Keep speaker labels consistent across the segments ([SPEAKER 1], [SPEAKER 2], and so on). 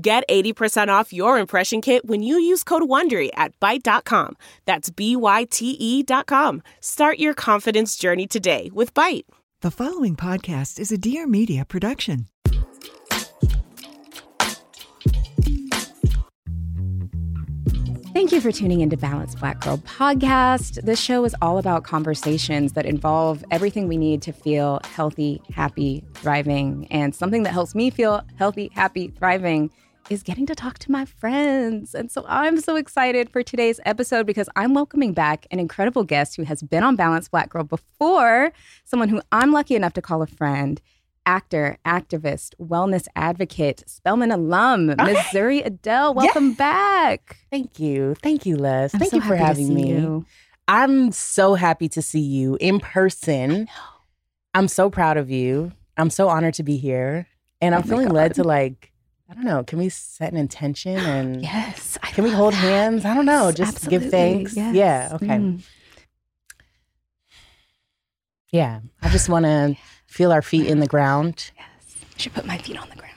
[SPEAKER 1] Get 80% off your impression kit when you use code WONDERY at Byte.com. That's B-Y-T-E dot com. Start your confidence journey today with Byte.
[SPEAKER 2] The following podcast is a Dear Media production.
[SPEAKER 3] Thank you for tuning into Balanced Black Girl podcast. This show is all about conversations that involve everything we need to feel healthy, happy, thriving. And something that helps me feel healthy, happy, thriving is getting to talk to my friends. And so I'm so excited for today's episode because I'm welcoming back an incredible guest who has been on Balanced Black Girl before, someone who I'm lucky enough to call a friend actor, activist, wellness advocate, Spelman alum, okay. Miss Zuri Adele. Welcome back.
[SPEAKER 4] Thank you. Thank you, Les. I'm Thank so you for having me. You. I'm so happy to see you in person. I'm so proud of you. I'm so honored to be here. And I'm oh feeling led to like, I don't know, can we set an intention and
[SPEAKER 3] Yes.
[SPEAKER 4] I can we hold that. hands? I don't know. Just Absolutely. give thanks. Yes. Yeah. Okay. Mm. Yeah. I just want to feel our feet in the ground.
[SPEAKER 3] Yes. I should put my feet on the ground.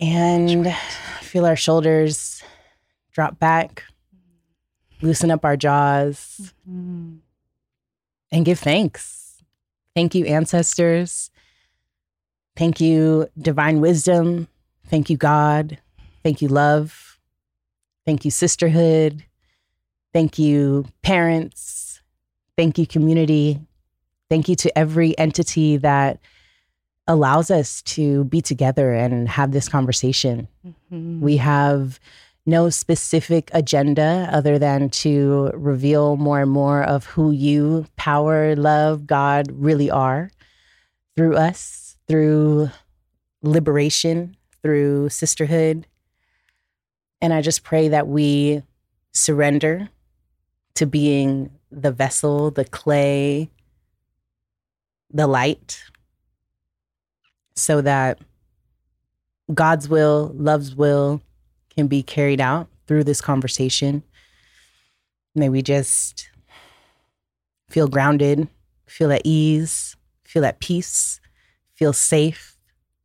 [SPEAKER 4] And feel our shoulders drop back, loosen up our jaws, mm-hmm. and give thanks. Thank you, ancestors. Thank you, divine wisdom. Thank you, God. Thank you, love. Thank you, sisterhood. Thank you, parents. Thank you, community. Thank you to every entity that allows us to be together and have this conversation. Mm-hmm. We have no specific agenda other than to reveal more and more of who you, power, love, God really are through us, through liberation, through sisterhood. And I just pray that we surrender to being the vessel, the clay, the light so that God's will, love's will can be carried out through this conversation. May we just feel grounded, feel at ease, feel at peace, feel safe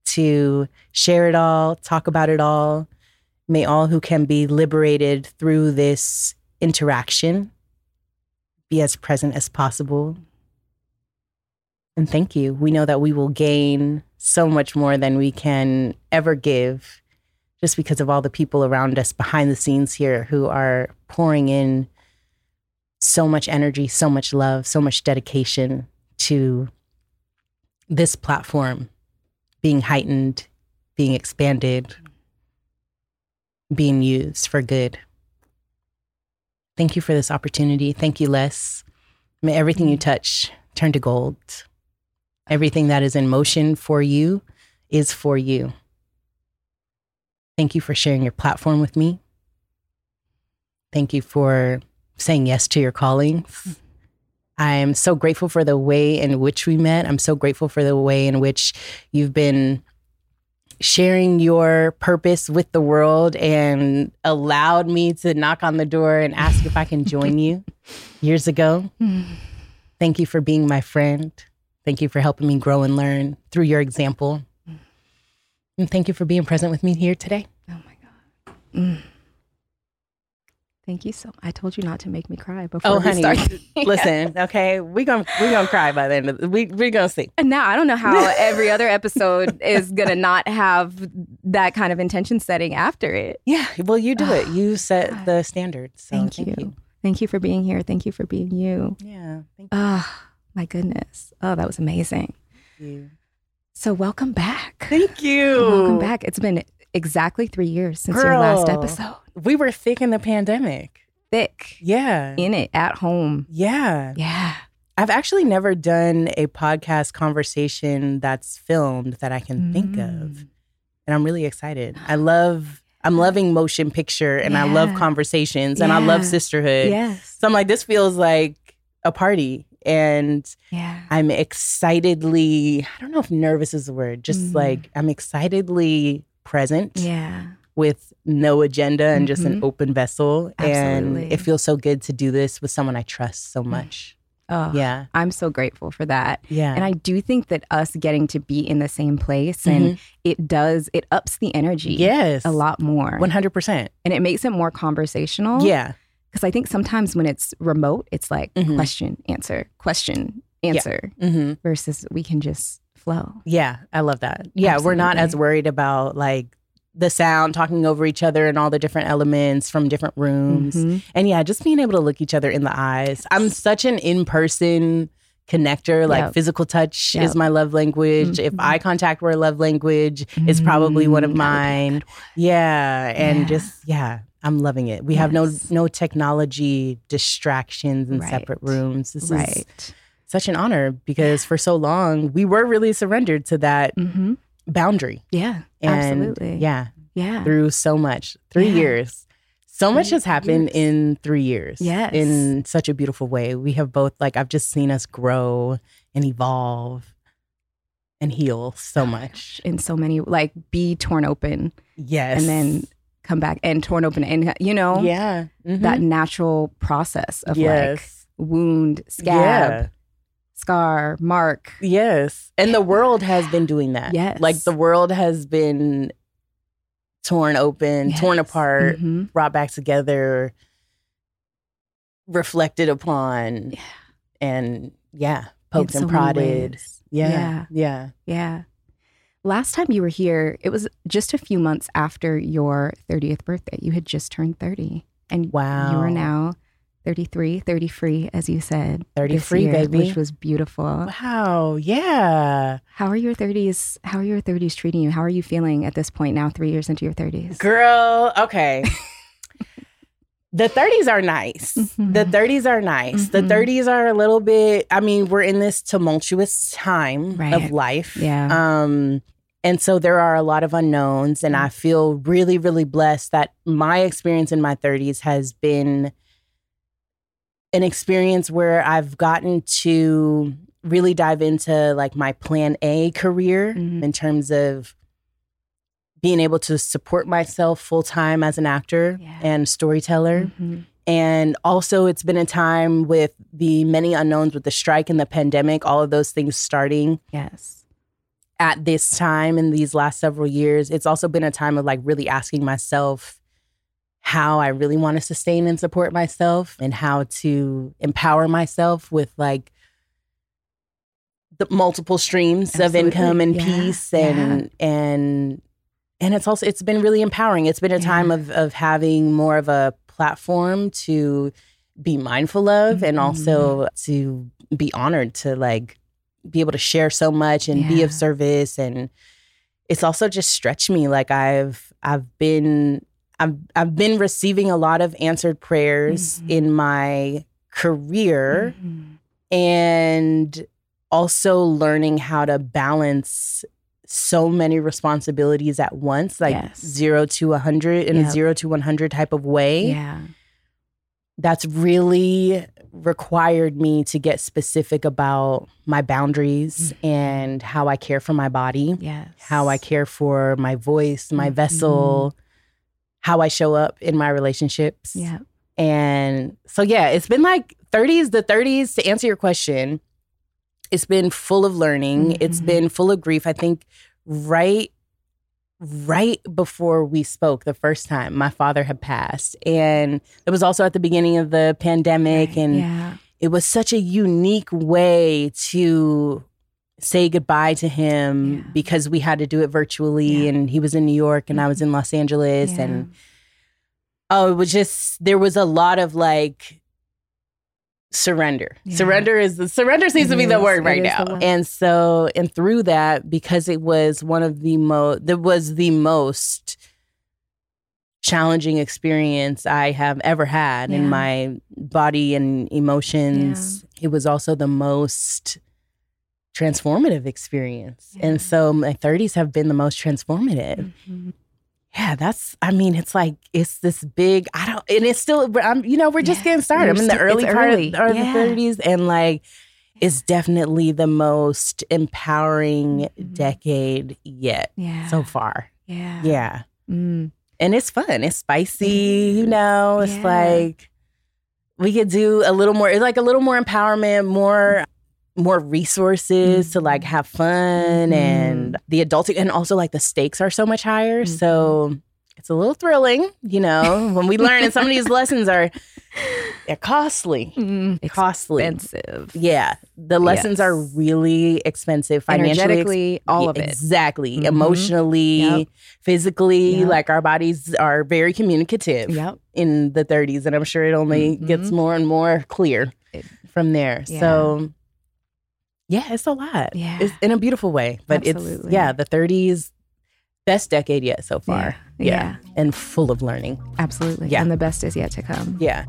[SPEAKER 4] to share it all, talk about it all. May all who can be liberated through this interaction be as present as possible and thank you. We know that we will gain so much more than we can ever give just because of all the people around us behind the scenes here who are pouring in so much energy, so much love, so much dedication to this platform being heightened, being expanded, being used for good. Thank you for this opportunity. Thank you, Les. May everything you mm. touch turn to gold. Everything that is in motion for you is for you. Thank you for sharing your platform with me. Thank you for saying yes to your calling. I'm so grateful for the way in which we met. I'm so grateful for the way in which you've been sharing your purpose with the world and allowed me to knock on the door and ask if I can join you years ago. Hmm. Thank you for being my friend. Thank you for helping me grow and learn through your example. And thank you for being present with me here today.
[SPEAKER 3] Oh my God. Mm. Thank you so. I told you not to make me cry before
[SPEAKER 4] Oh,
[SPEAKER 3] we
[SPEAKER 4] honey,
[SPEAKER 3] start.
[SPEAKER 4] listen, okay, we're gonna we gonna cry by the end of the, we we gonna see.
[SPEAKER 3] And now I don't know how every other episode is gonna not have that kind of intention setting after it.
[SPEAKER 4] Yeah, well, you do it. You set the standard. So
[SPEAKER 3] thank, you. Thank you for being here. Thank you for being you.
[SPEAKER 4] Yeah, thank
[SPEAKER 3] Oh, my goodness. Oh, that was amazing.
[SPEAKER 4] you.
[SPEAKER 3] So welcome back.
[SPEAKER 4] Thank you.
[SPEAKER 3] Welcome back. It's been exactly three years since your last episode.
[SPEAKER 4] We were thick in the pandemic.
[SPEAKER 3] Thick
[SPEAKER 4] Yeah,
[SPEAKER 3] in it at home.
[SPEAKER 4] yeah.
[SPEAKER 3] Yeah.
[SPEAKER 4] I've actually never done a podcast conversation that's filmed that I can think of.
[SPEAKER 3] Mm.
[SPEAKER 4] And I'm really excited. I love I'm loving motion picture and I love conversations and I love sisterhood.
[SPEAKER 3] Yes.
[SPEAKER 4] So I'm like, this feels like a party. And
[SPEAKER 3] Yeah.
[SPEAKER 4] I'm excitedly, I don't know if nervous is the word, just
[SPEAKER 3] Mm.
[SPEAKER 4] like I'm excitedly present
[SPEAKER 3] Yeah.
[SPEAKER 4] with no agenda and just an
[SPEAKER 3] Mhm.
[SPEAKER 4] open vessel. And it feels so good to do this with someone I trust so much.
[SPEAKER 3] Oh,
[SPEAKER 4] Yeah.
[SPEAKER 3] I'm so grateful for that.
[SPEAKER 4] Yeah.
[SPEAKER 3] And I do think that us getting to be in the same place and it does, it ups the energy
[SPEAKER 4] yes.
[SPEAKER 3] a lot more.
[SPEAKER 4] 100%.
[SPEAKER 3] and it makes it more conversational.
[SPEAKER 4] Yeah.
[SPEAKER 3] Because I think sometimes when it's remote, it's like
[SPEAKER 4] Mhm.
[SPEAKER 3] question, answer, question, answer,
[SPEAKER 4] hmm
[SPEAKER 3] versus we can just flow.
[SPEAKER 4] Yeah. I love that. Yeah. We're not as worried about like the sound talking over each other and all the different elements from different rooms.
[SPEAKER 3] Mhm.
[SPEAKER 4] And yeah, just being able to look each other in the eyes. I'm such an in person connector. Like
[SPEAKER 3] Yep.
[SPEAKER 4] physical touch
[SPEAKER 3] Yep.
[SPEAKER 4] is my love language. If
[SPEAKER 3] Mhm.
[SPEAKER 4] eye contact were a love language, it's probably one of
[SPEAKER 3] Mm, that would be a
[SPEAKER 4] mine. Yeah. And
[SPEAKER 3] Yeah.
[SPEAKER 4] just, yeah, I'm loving it. We have no no technology distractions in
[SPEAKER 3] Right.
[SPEAKER 4] separate rooms. This
[SPEAKER 3] one.
[SPEAKER 4] is such an honor because for so long we were really surrendered to that
[SPEAKER 3] Mm-hmm.
[SPEAKER 4] boundary.
[SPEAKER 3] Yeah.
[SPEAKER 4] And
[SPEAKER 3] absolutely.
[SPEAKER 4] Yeah.
[SPEAKER 3] Yeah.
[SPEAKER 4] Through so much. Three
[SPEAKER 3] Yeah.
[SPEAKER 4] years. So much has happened
[SPEAKER 3] years.
[SPEAKER 4] in three years.
[SPEAKER 3] Yes.
[SPEAKER 4] In such a beautiful way. We have both like I've just seen us grow and evolve and heal so much.
[SPEAKER 3] In so many, like be torn open
[SPEAKER 4] Yes.
[SPEAKER 3] and then come back and torn open. And, you know,
[SPEAKER 4] Yeah. Mhm.
[SPEAKER 3] that natural process of like wound, scab,
[SPEAKER 4] Yeah.
[SPEAKER 3] scar, mark.
[SPEAKER 4] Yes. And the world has been doing that.
[SPEAKER 3] Yes.
[SPEAKER 4] Like the world has been torn open, torn
[SPEAKER 3] Yes.
[SPEAKER 4] apart,
[SPEAKER 3] Mhm.
[SPEAKER 4] brought back together, reflected upon,
[SPEAKER 3] Yeah.
[SPEAKER 4] and yeah, poked and prodded. Yeah.
[SPEAKER 3] Yeah.
[SPEAKER 4] Yeah.
[SPEAKER 3] Yeah. Last time you were here, it was just a few months after your 30th birthday. You had just turned 30. And
[SPEAKER 4] wow.
[SPEAKER 3] you are now 33, 30 free, as you said.
[SPEAKER 4] 30 free,
[SPEAKER 3] year,
[SPEAKER 4] baby.
[SPEAKER 3] Which was beautiful.
[SPEAKER 4] Wow. Yeah.
[SPEAKER 3] How are your 30s? How are your 30s treating you? How are you feeling at this point now, three years into your 30s?
[SPEAKER 4] Girl, okay. the 30s are nice.
[SPEAKER 3] Mhm.
[SPEAKER 4] The 30s are nice. The
[SPEAKER 3] Mhm.
[SPEAKER 4] 30s are a little bit, I mean, we're in this tumultuous time
[SPEAKER 3] Right.
[SPEAKER 4] of life.
[SPEAKER 3] Yeah.
[SPEAKER 4] Um, and so there are a lot of unknowns, and I feel really, really blessed that my experience in my 30s has been an experience where I've gotten to really dive into like my plan A career
[SPEAKER 3] Mhm.
[SPEAKER 4] in terms of being able to support myself full time as an actor
[SPEAKER 3] Yeah.
[SPEAKER 4] and storyteller.
[SPEAKER 3] Mhm.
[SPEAKER 4] And also, it's been a time with the many unknowns with the strike and the pandemic, all of those things starting
[SPEAKER 3] Yes.
[SPEAKER 4] At this time in these last several years. It's also been a time of like really asking myself how I really want to sustain and support myself and how to empower myself with like the multiple streams of income and
[SPEAKER 3] Yeah.
[SPEAKER 4] peace and and and it's also it's been really empowering. It's been a time of of having more of a platform to be mindful of and
[SPEAKER 3] Mhm.
[SPEAKER 4] also to be honored to like be able to share so much and be of service and it's also just stretched me like I've I've been I've I've been receiving a lot of answered prayers
[SPEAKER 3] Mhm.
[SPEAKER 4] in my career
[SPEAKER 3] Mhm.
[SPEAKER 4] and also learning how to balance so many responsibilities at once like
[SPEAKER 3] Yes.
[SPEAKER 4] 0 to a 100 in a 0 to 100 type of way
[SPEAKER 3] Yeah.
[SPEAKER 4] that's really required me to get specific about my boundaries and how I care for my body,
[SPEAKER 3] Yes.
[SPEAKER 4] how I care for my voice, my
[SPEAKER 3] Mhm.
[SPEAKER 4] vessel, how I show up in my relationships.
[SPEAKER 3] Yeah.
[SPEAKER 4] And so, yeah, it's been like 30s, the 30s, to answer your question, it's been full of learning. It's
[SPEAKER 3] Mhm.
[SPEAKER 4] been full of grief. I think right right before we spoke the first time, my father had passed. And it was also at the beginning of the pandemic.
[SPEAKER 3] Right,
[SPEAKER 4] And
[SPEAKER 3] yeah.
[SPEAKER 4] it was such a unique way to say goodbye to him
[SPEAKER 3] Yeah.
[SPEAKER 4] because we had to do it virtually
[SPEAKER 3] Yeah.
[SPEAKER 4] and he was in New York and I was mm-hmm. in Los Angeles and oh it was just there was a lot of like surrender
[SPEAKER 3] Yeah.
[SPEAKER 4] surrender is the surrender seems
[SPEAKER 3] It
[SPEAKER 4] to be the word right now
[SPEAKER 3] word.
[SPEAKER 4] and so and through that because it was one of the most that was the most challenging experience I have ever had
[SPEAKER 3] Yeah.
[SPEAKER 4] in my body and emotions. It was also the most transformative experience.
[SPEAKER 3] Yeah.
[SPEAKER 4] And so my 30s have been the most transformative.
[SPEAKER 3] Mhm.
[SPEAKER 4] Yeah, that's I mean, it's like it's this big I don't and it's still I'm you know, we're just
[SPEAKER 3] Yeah.
[SPEAKER 4] getting started. I'm in the early part
[SPEAKER 3] early.
[SPEAKER 4] of or
[SPEAKER 3] Yeah.
[SPEAKER 4] the 30s and like it's definitely the most empowering
[SPEAKER 3] Mhm.
[SPEAKER 4] decade yet
[SPEAKER 3] Yeah.
[SPEAKER 4] so far.
[SPEAKER 3] Yeah.
[SPEAKER 4] Yeah
[SPEAKER 3] Mm.
[SPEAKER 4] and it's fun. It's spicy, you know. It's
[SPEAKER 3] Yeah.
[SPEAKER 4] like we could do a little more. It's like a little more empowerment, more more resources to like have fun
[SPEAKER 3] Mhm.
[SPEAKER 4] and the adulting, and also like the stakes are so much higher.
[SPEAKER 3] Mm-hmm.
[SPEAKER 4] So it's a little thrilling, you know, when we learn. And some of these lessons are they're costly,
[SPEAKER 3] Mm.
[SPEAKER 4] costly.
[SPEAKER 3] Expensive.
[SPEAKER 4] Yeah, the lessons are really expensive financially. ex-
[SPEAKER 3] all of it.
[SPEAKER 4] Exactly.
[SPEAKER 3] Mhm.
[SPEAKER 4] Emotionally,
[SPEAKER 3] Yep.
[SPEAKER 4] physically,
[SPEAKER 3] Yep.
[SPEAKER 4] like our bodies are very communicative
[SPEAKER 3] Yep.
[SPEAKER 4] in the 30s. And I'm sure it only gets
[SPEAKER 3] Mhm.
[SPEAKER 4] more and more clear
[SPEAKER 3] It-
[SPEAKER 4] from there.
[SPEAKER 3] Yeah.
[SPEAKER 4] So, yeah, it's a lot.
[SPEAKER 3] Yeah.
[SPEAKER 4] It's in a beautiful way. But
[SPEAKER 3] Absolutely.
[SPEAKER 4] it's, yeah, the 30s, best decade yet so far.
[SPEAKER 3] Yeah.
[SPEAKER 4] Yeah. And full of learning.
[SPEAKER 3] Absolutely.
[SPEAKER 4] Yeah.
[SPEAKER 3] And the best is yet to come.
[SPEAKER 4] Yeah.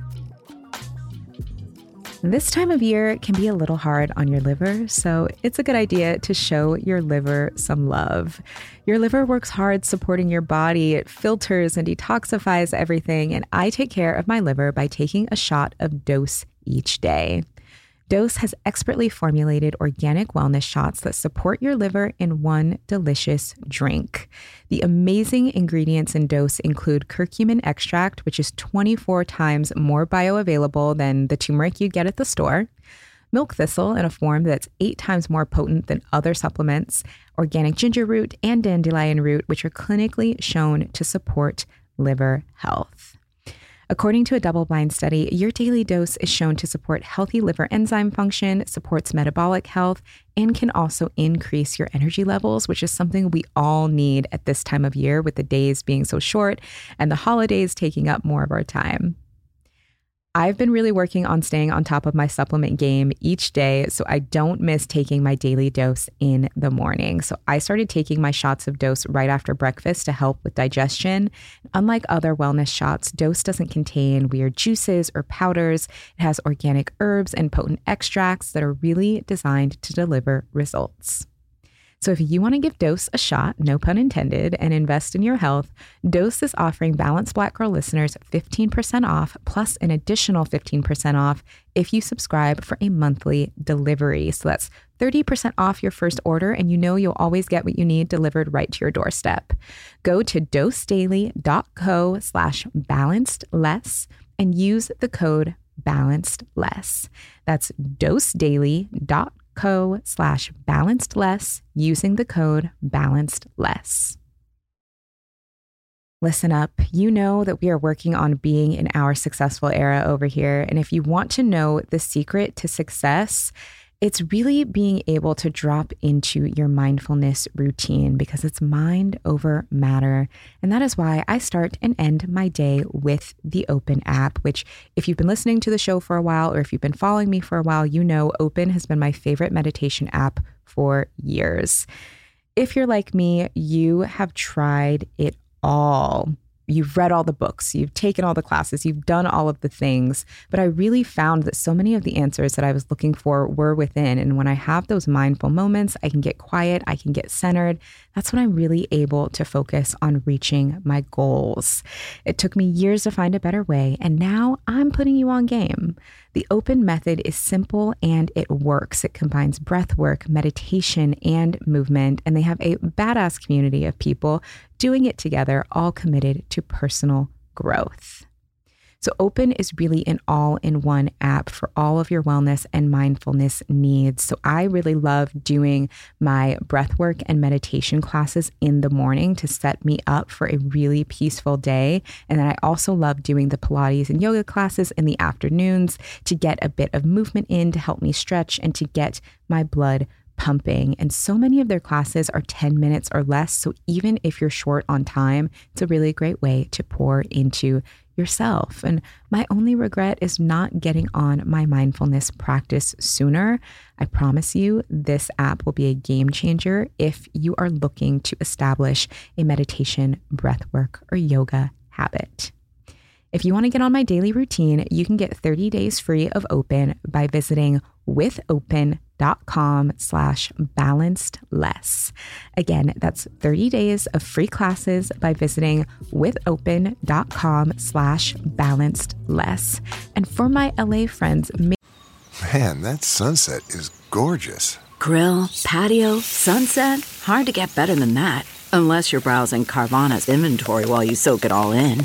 [SPEAKER 3] This time of year can be a little hard on your liver, so it's a good idea to show your liver some love. Your liver works hard supporting your body, it filters and detoxifies everything, and I take care of my liver by taking a shot of dose each day. Dose has expertly formulated organic wellness shots that support your liver in one delicious drink. The amazing ingredients in Dose include curcumin extract, which is 24 times more bioavailable than the turmeric you get at the store, milk thistle in a form that's eight times more potent than other supplements, organic ginger root, and dandelion root, which are clinically shown to support liver health. According to a double blind study, your daily dose is shown to support healthy liver enzyme function, supports metabolic health, and can also increase your energy levels, which is something we all need at this time of year with the days being so short and the holidays taking up more of our time. I've been really working on staying on top of my supplement game each day so I don't miss taking my daily dose in the morning. So I started taking my shots of dose right after breakfast to help with digestion. Unlike other wellness shots, dose doesn't contain weird juices or powders. It has organic herbs and potent extracts that are really designed to deliver results. So if you want to give Dose a shot, no pun intended, and invest in your health, Dose is offering Balanced Black Girl listeners 15% off plus an additional 15% off if you subscribe for a monthly delivery. So that's 30% off your first order, and you know you'll always get what you need delivered right to your doorstep. Go to dosedaily.co slash balanced less and use the code balanced less. That's dosedaily.co slash balanced less using the code balanced less. Listen up. You know that we are working on being in our successful era over here. And if you want to know the secret to success, it's really being able to drop into your mindfulness routine because it's mind over matter. And that is why I start and end my day with the Open app, which, if you've been listening to the show for a while or if you've been following me for a while, you know Open has been my favorite meditation app for years. If you're like me, you have tried it all. You've read all the books, you've taken all the classes, you've done all of the things. But I really found that so many of the answers that I was looking for were within. And when I have those mindful moments, I can get quiet, I can get centered. That's when I'm really able to focus on reaching my goals. It took me years to find a better way, and now I'm putting you on game. The open method is simple and it works. It combines breath work, meditation, and movement, and they have a badass community of people doing it together, all committed to personal growth. So, Open is really an all in one app for all of your wellness and mindfulness needs. So, I really love doing my breathwork and meditation classes in the morning to set me up for a really peaceful day. And then I also love doing the Pilates and yoga classes in the afternoons to get a bit of movement in to help me stretch and to get my blood pumping. And so many of their classes are 10 minutes or less. So even if you're short on time, it's a really great way to pour into yourself. And my only regret is not getting on my mindfulness practice sooner. I promise you, this app will be a game changer if you are looking to establish a meditation, breathwork, or yoga habit. If you want to get on my daily routine, you can get 30 days free of Open by visiting withopen.com slash balanced less. Again, that's 30 days of free classes by visiting withopen.com slash balanced less. And for my LA friends,
[SPEAKER 5] Man, that sunset is gorgeous.
[SPEAKER 6] Grill, patio, sunset. Hard to get better than that. Unless you're browsing Carvana's inventory while you soak it all in.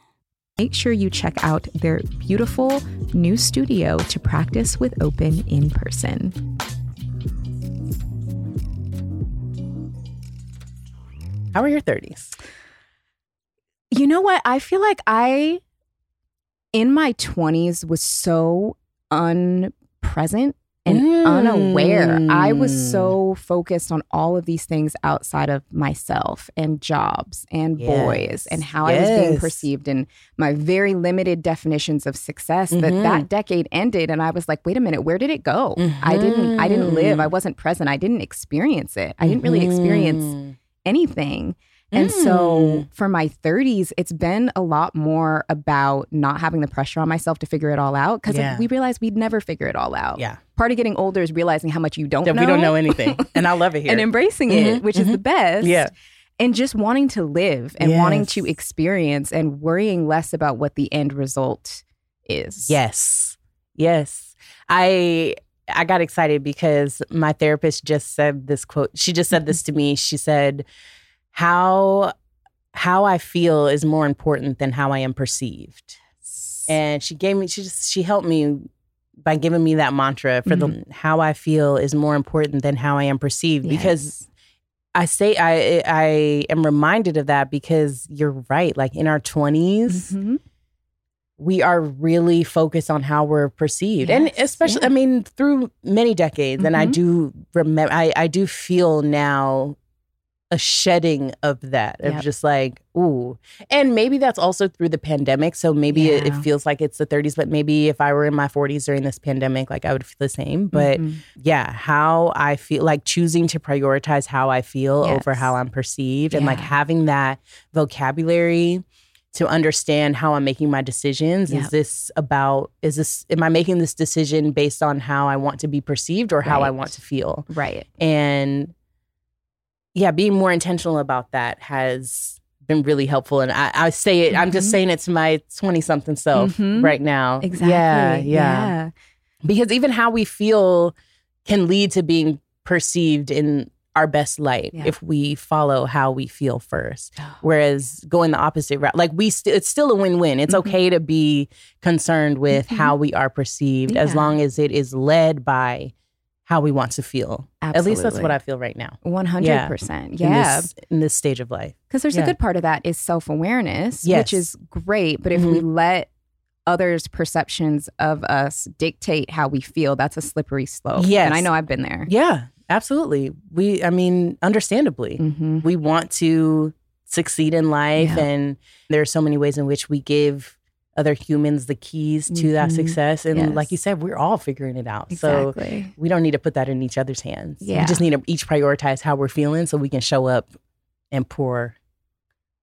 [SPEAKER 3] Make sure you check out their beautiful new studio to practice with Open in person.
[SPEAKER 4] How are your 30s?
[SPEAKER 3] You know what? I feel like I, in my 20s, was so unpresent and
[SPEAKER 4] Mm.
[SPEAKER 3] unaware. I was so focused on all of these things outside of myself and jobs and boys and how I was being perceived and my very limited definitions of success that
[SPEAKER 4] Mhm.
[SPEAKER 3] that decade ended and I was like, wait a minute, where did it go? I didn't I didn't live. I wasn't present. I didn't experience it. I didn't really experience
[SPEAKER 4] Mm.
[SPEAKER 3] anything. And so
[SPEAKER 4] Mm.
[SPEAKER 3] for my 30s, it's been a lot more about not having the pressure on myself to figure it all out because
[SPEAKER 4] Yeah.
[SPEAKER 3] we realized we'd never figure it all out.
[SPEAKER 4] Yeah.
[SPEAKER 3] Part of getting older is realizing how much you don't
[SPEAKER 4] That
[SPEAKER 3] know.
[SPEAKER 4] we don't know anything. And I love it here.
[SPEAKER 3] and embracing it, which is the best.
[SPEAKER 4] Yeah.
[SPEAKER 3] And just wanting to live and wanting to experience and worrying less about what the end result is.
[SPEAKER 4] Yes. Yes. I I got excited because my therapist just said this quote. She just said this to me. She said, "How how I feel is more important than how I am perceived." And she gave me she just she helped me by giving me that mantra for the how I feel is more important than how I am perceived because I say I I am reminded of that because you're right. Like in our 20s,
[SPEAKER 3] Mhm.
[SPEAKER 4] we are really focused on how we're perceived. and especially
[SPEAKER 3] yeah.
[SPEAKER 4] I mean through many decades and I
[SPEAKER 3] Mhm.
[SPEAKER 4] do remember I I do feel now a shedding of that of
[SPEAKER 3] Yep.
[SPEAKER 4] just like ooh. And maybe that's also through the pandemic so maybe it, it feels like it's the 30s but maybe if i were in my 40s during this pandemic like i would feel the same. But
[SPEAKER 3] Mhm.
[SPEAKER 4] yeah how i feel like choosing to prioritize how i feel over how i'm perceived and like having that vocabulary to understand how i'm making my decisions. Is this about is this am i making this decision based on how i want to be perceived or how i want to feel?
[SPEAKER 3] Right.
[SPEAKER 4] and yeah being more intentional about that has been really helpful and i, I say it i'm just
[SPEAKER 3] Mhm.
[SPEAKER 4] saying it to my 20 something self
[SPEAKER 3] Mhm.
[SPEAKER 4] right now
[SPEAKER 3] Exactly.
[SPEAKER 4] yeah yeah because even how we feel can lead to being perceived in our best light
[SPEAKER 3] Yeah.
[SPEAKER 4] if we follow how we feel first. Whereas going the opposite route, like we, st- it's still a win-win. It's
[SPEAKER 3] Mhm.
[SPEAKER 4] okay to be concerned with
[SPEAKER 3] Mhm.
[SPEAKER 4] how we are perceived as long as it is led by how we want to feel. At least that's what I feel right now.
[SPEAKER 3] One hundred percent.
[SPEAKER 4] in
[SPEAKER 3] Yeah,
[SPEAKER 4] this, in this stage of life.
[SPEAKER 3] because there's
[SPEAKER 4] Yeah.
[SPEAKER 3] a good part of that is self awareness,
[SPEAKER 4] Yes.
[SPEAKER 3] which is great. But if we let others' perceptions of us dictate how we feel, that's a slippery slope.
[SPEAKER 4] Yes.
[SPEAKER 3] and I know I've been there.
[SPEAKER 4] Yeah, absolutely. We, I mean, understandably,
[SPEAKER 3] Mm-hmm.
[SPEAKER 4] we want to succeed in life,
[SPEAKER 3] Yeah.
[SPEAKER 4] and there are so many ways in which we give other humans the keys to that
[SPEAKER 3] Mhm.
[SPEAKER 4] success. And
[SPEAKER 3] Yes.
[SPEAKER 4] like you said, we're all figuring it out. So we don't need to put that in each other's hands.
[SPEAKER 3] Yeah.
[SPEAKER 4] We just need to each prioritize how we're feeling so we can show up and pour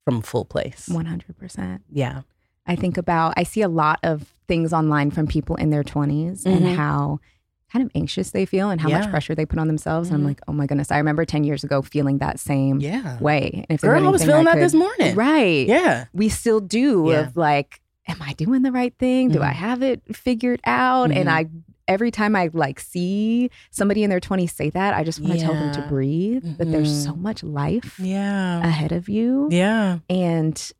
[SPEAKER 4] from a full place.
[SPEAKER 3] One hundred percent.
[SPEAKER 4] Yeah.
[SPEAKER 3] I think about, I see a lot of things online from people in their 20s
[SPEAKER 4] Mhm.
[SPEAKER 3] and how kind of anxious they feel and how much pressure they put on themselves. And I'm
[SPEAKER 4] Mhm.
[SPEAKER 3] like, oh my goodness. I remember 10 years ago feeling that same
[SPEAKER 4] Yeah.
[SPEAKER 3] way. And if
[SPEAKER 4] Girl, I was feeling that
[SPEAKER 3] could-
[SPEAKER 4] this morning.
[SPEAKER 3] Right.
[SPEAKER 4] Yeah.
[SPEAKER 3] We still do
[SPEAKER 4] Yeah.
[SPEAKER 3] of like, am I doing the right thing? Do I
[SPEAKER 4] Mhm.
[SPEAKER 3] have it figured out? And
[SPEAKER 4] Mhm.
[SPEAKER 3] I, every time I like see somebody in their 20s say that, I just want to tell them to
[SPEAKER 4] Yeah.
[SPEAKER 3] breathe, that there's so much life
[SPEAKER 4] Yeah.
[SPEAKER 3] ahead of you.
[SPEAKER 4] Yeah.
[SPEAKER 3] And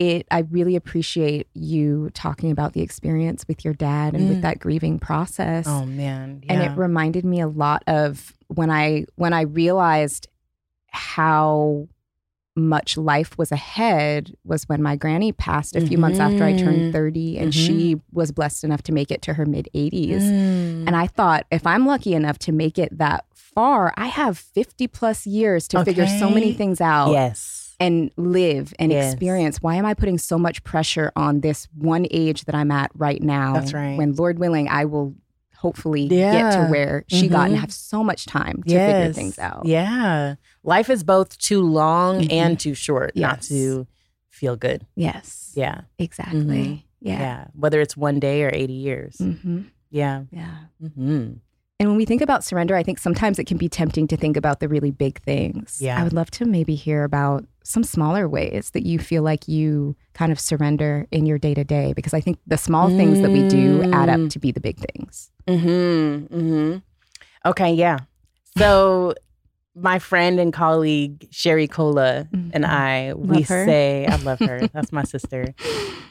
[SPEAKER 3] it I really appreciate you talking about the experience with your dad and
[SPEAKER 4] Mm.
[SPEAKER 3] with that grieving process.
[SPEAKER 4] Oh man.
[SPEAKER 3] And it reminded me a lot of when I when I realized how much life was ahead was when my granny passed a few months after I turned 30 and she was blessed enough to make it to her mid 80s.
[SPEAKER 4] Mm.
[SPEAKER 3] And I thought if I'm lucky enough to make it that far, I have 50 plus years to figure so many things out
[SPEAKER 4] yes.
[SPEAKER 3] and live and
[SPEAKER 4] Yes.
[SPEAKER 3] experience. Why am I putting so much pressure on this one age that I'm at right now?
[SPEAKER 4] That's right.
[SPEAKER 3] When Lord willing, I will hopefully get to where she got and
[SPEAKER 4] Mhm.
[SPEAKER 3] have so much time to figure things out.
[SPEAKER 4] Yeah. Life is both too long
[SPEAKER 3] Mhm.
[SPEAKER 4] and too short not to feel good.
[SPEAKER 3] Yes.
[SPEAKER 4] Yeah.
[SPEAKER 3] Exactly.
[SPEAKER 4] Mhm.
[SPEAKER 3] Yeah.
[SPEAKER 4] Yeah. Whether it's one day or 80 years.
[SPEAKER 3] hmm
[SPEAKER 4] Yeah.
[SPEAKER 3] Yeah.
[SPEAKER 4] hmm
[SPEAKER 3] And when we think about surrender, I think sometimes it can be tempting to think about the really big things.
[SPEAKER 4] Yeah.
[SPEAKER 3] I would love to maybe hear about some smaller ways that you feel like you kind of surrender in your day to day, because I think the small things that we do add up
[SPEAKER 4] Mm.
[SPEAKER 3] to be the big things.
[SPEAKER 4] hmm hmm Okay. Yeah. So, my friend and colleague Sherry Cola and
[SPEAKER 3] Mhm.
[SPEAKER 4] I, we
[SPEAKER 3] her.
[SPEAKER 4] say, I love her. That's my sister.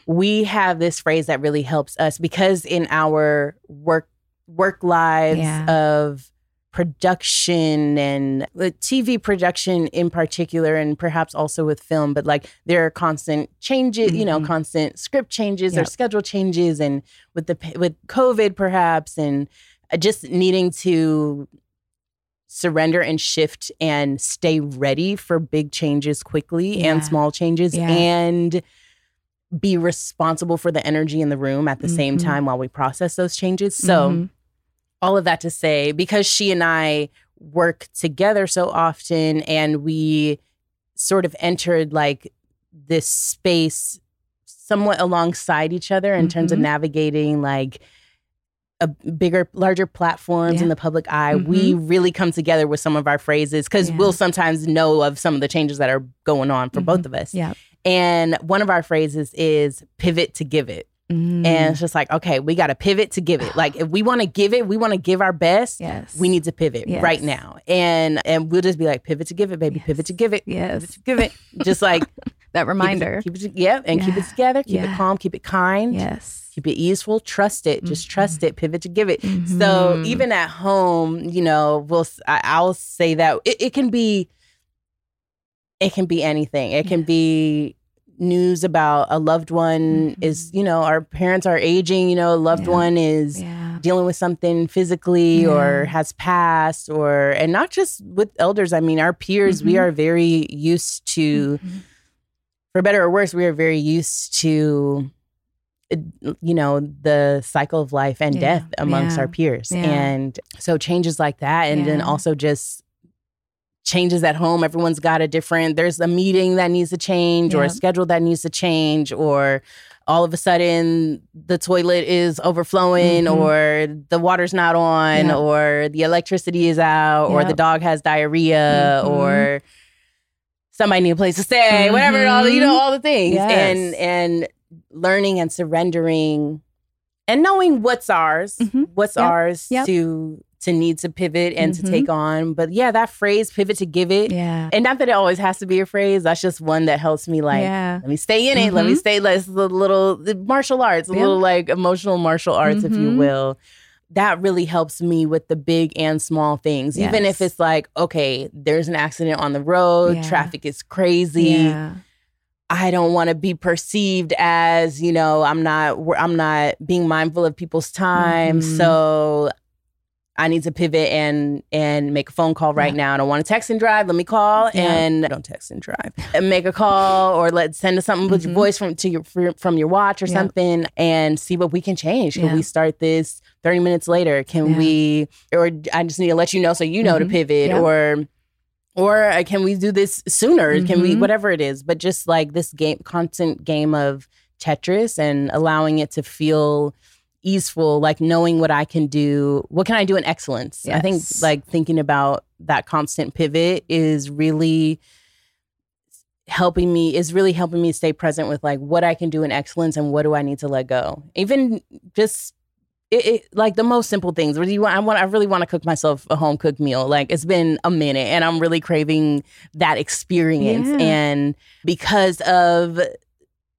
[SPEAKER 4] We have this phrase that really helps us because in our work work lives
[SPEAKER 3] Yeah.
[SPEAKER 4] of production and the TV production in particular, and perhaps also with film, but like there are constant changes, you know,
[SPEAKER 3] Mhm.
[SPEAKER 4] constant script changes or schedule changes, and with the with COVID perhaps, and uh, just needing to surrender and shift and stay ready for big changes quickly
[SPEAKER 3] Yeah.
[SPEAKER 4] and small changes
[SPEAKER 3] Yeah.
[SPEAKER 4] and be responsible for the energy in the room at the same
[SPEAKER 3] Mhm.
[SPEAKER 4] time while we process those changes. So
[SPEAKER 3] Mhm.
[SPEAKER 4] all of that to say because she and I work together so often and we sort of entered like this space somewhat alongside each other in terms of
[SPEAKER 3] Mhm.
[SPEAKER 4] navigating like a bigger larger platforms in the public eye we really come together with some of our phrases because
[SPEAKER 3] Yeah.
[SPEAKER 4] we'll sometimes know of some of the changes that are going on for both of us
[SPEAKER 3] Yeah.
[SPEAKER 4] and one of our phrases is pivot to give it
[SPEAKER 3] Mm.
[SPEAKER 4] and it's just like, okay, we got to pivot to give it. Like, if we want to give it, we want to give our best.
[SPEAKER 3] yes.
[SPEAKER 4] We need to pivot
[SPEAKER 3] Yes.
[SPEAKER 4] right now, and and we'll just be like, pivot to give it, baby, pivot to give it,
[SPEAKER 3] Yes.
[SPEAKER 4] pivot to give it. Just like
[SPEAKER 3] that
[SPEAKER 4] keep it-
[SPEAKER 3] reminder.
[SPEAKER 4] keep it, yep, and keep it together, keep
[SPEAKER 3] Yeah.
[SPEAKER 4] it calm, keep it kind,
[SPEAKER 3] yes.
[SPEAKER 4] Keep it easeful, trust it, just
[SPEAKER 3] Mhm.
[SPEAKER 4] trust it, pivot to give it. So
[SPEAKER 3] Mhm.
[SPEAKER 4] even at home, you know, we'll I, will say that it, it can be, it can be anything. It can be news about a loved one is, you know, our parents are aging. You know, a loved
[SPEAKER 3] Mm-hmm. Yeah.
[SPEAKER 4] one is
[SPEAKER 3] Yeah.
[SPEAKER 4] dealing with something physically or has passed or and not just with elders i mean our peers we
[SPEAKER 3] Mhm.
[SPEAKER 4] are very used to
[SPEAKER 3] Mhm.
[SPEAKER 4] for better or worse we are very used to you know the cycle of life and
[SPEAKER 3] Yeah.
[SPEAKER 4] death amongst
[SPEAKER 3] Yeah.
[SPEAKER 4] our peers
[SPEAKER 3] Yeah.
[SPEAKER 4] and so changes like that and then also just changes at home everyone's got a different there's a meeting that needs to change or a schedule that needs to change or all of a sudden the toilet is overflowing
[SPEAKER 3] Mhm.
[SPEAKER 4] or the water's not on or the electricity is out or the dog has diarrhea
[SPEAKER 3] Mhm.
[SPEAKER 4] or somebody need a place to stay whatever all the, you know
[SPEAKER 3] Mhm.
[SPEAKER 4] all the things
[SPEAKER 3] Yes.
[SPEAKER 4] and and learning and surrendering and knowing what's ours,
[SPEAKER 3] Mhm.
[SPEAKER 4] what's
[SPEAKER 3] Yep.
[SPEAKER 4] ours
[SPEAKER 3] Yep.
[SPEAKER 4] to to need to pivot and
[SPEAKER 3] Mhm.
[SPEAKER 4] to take on. But yeah, that phrase "pivot to give it,"
[SPEAKER 3] Yeah.
[SPEAKER 4] and not that it always has to be a phrase. That's just one that helps me like.
[SPEAKER 3] yeah.
[SPEAKER 4] Let me stay in it. Let me
[SPEAKER 3] Mhm.
[SPEAKER 4] stay. Let's the little the martial arts, a little like emotional martial arts, if you
[SPEAKER 3] Mhm.
[SPEAKER 4] will. That really helps me with the big and small things. Even if it's like, okay, there's an accident on the road,
[SPEAKER 3] Yeah.
[SPEAKER 4] traffic is crazy. I don't want to be perceived as, you know, I'm not I'm not being mindful of people's time.
[SPEAKER 3] Mhm.
[SPEAKER 4] So I need to pivot and and make a phone call right
[SPEAKER 3] Yeah.
[SPEAKER 4] now. I don't want to text and drive. Let me call
[SPEAKER 3] Yeah.
[SPEAKER 4] and don't text and drive. And make a call or let send us something with your
[SPEAKER 3] Mhm.
[SPEAKER 4] voice from to your from your watch or
[SPEAKER 3] Yeah.
[SPEAKER 4] something and see what we can change. Can we start this 30 minutes later? Can we or I just need to let you know so you know to
[SPEAKER 3] Mhm.
[SPEAKER 4] pivot or or uh, can we do this sooner? Can we
[SPEAKER 3] Mhm.
[SPEAKER 4] whatever it is? But just like this game, constant game of Tetris and allowing it to feel easeful, like knowing what I can do. What can I do in excellence? I think like thinking about that constant pivot is really helping me is really helping me stay present with like what I can do in excellence and what do I need to let go. Even just it, it, like the most simple things. Where you want, I want, I really want to cook myself a home cooked meal. Like it's been a minute, and I'm really craving that experience.
[SPEAKER 3] Yeah.
[SPEAKER 4] And because of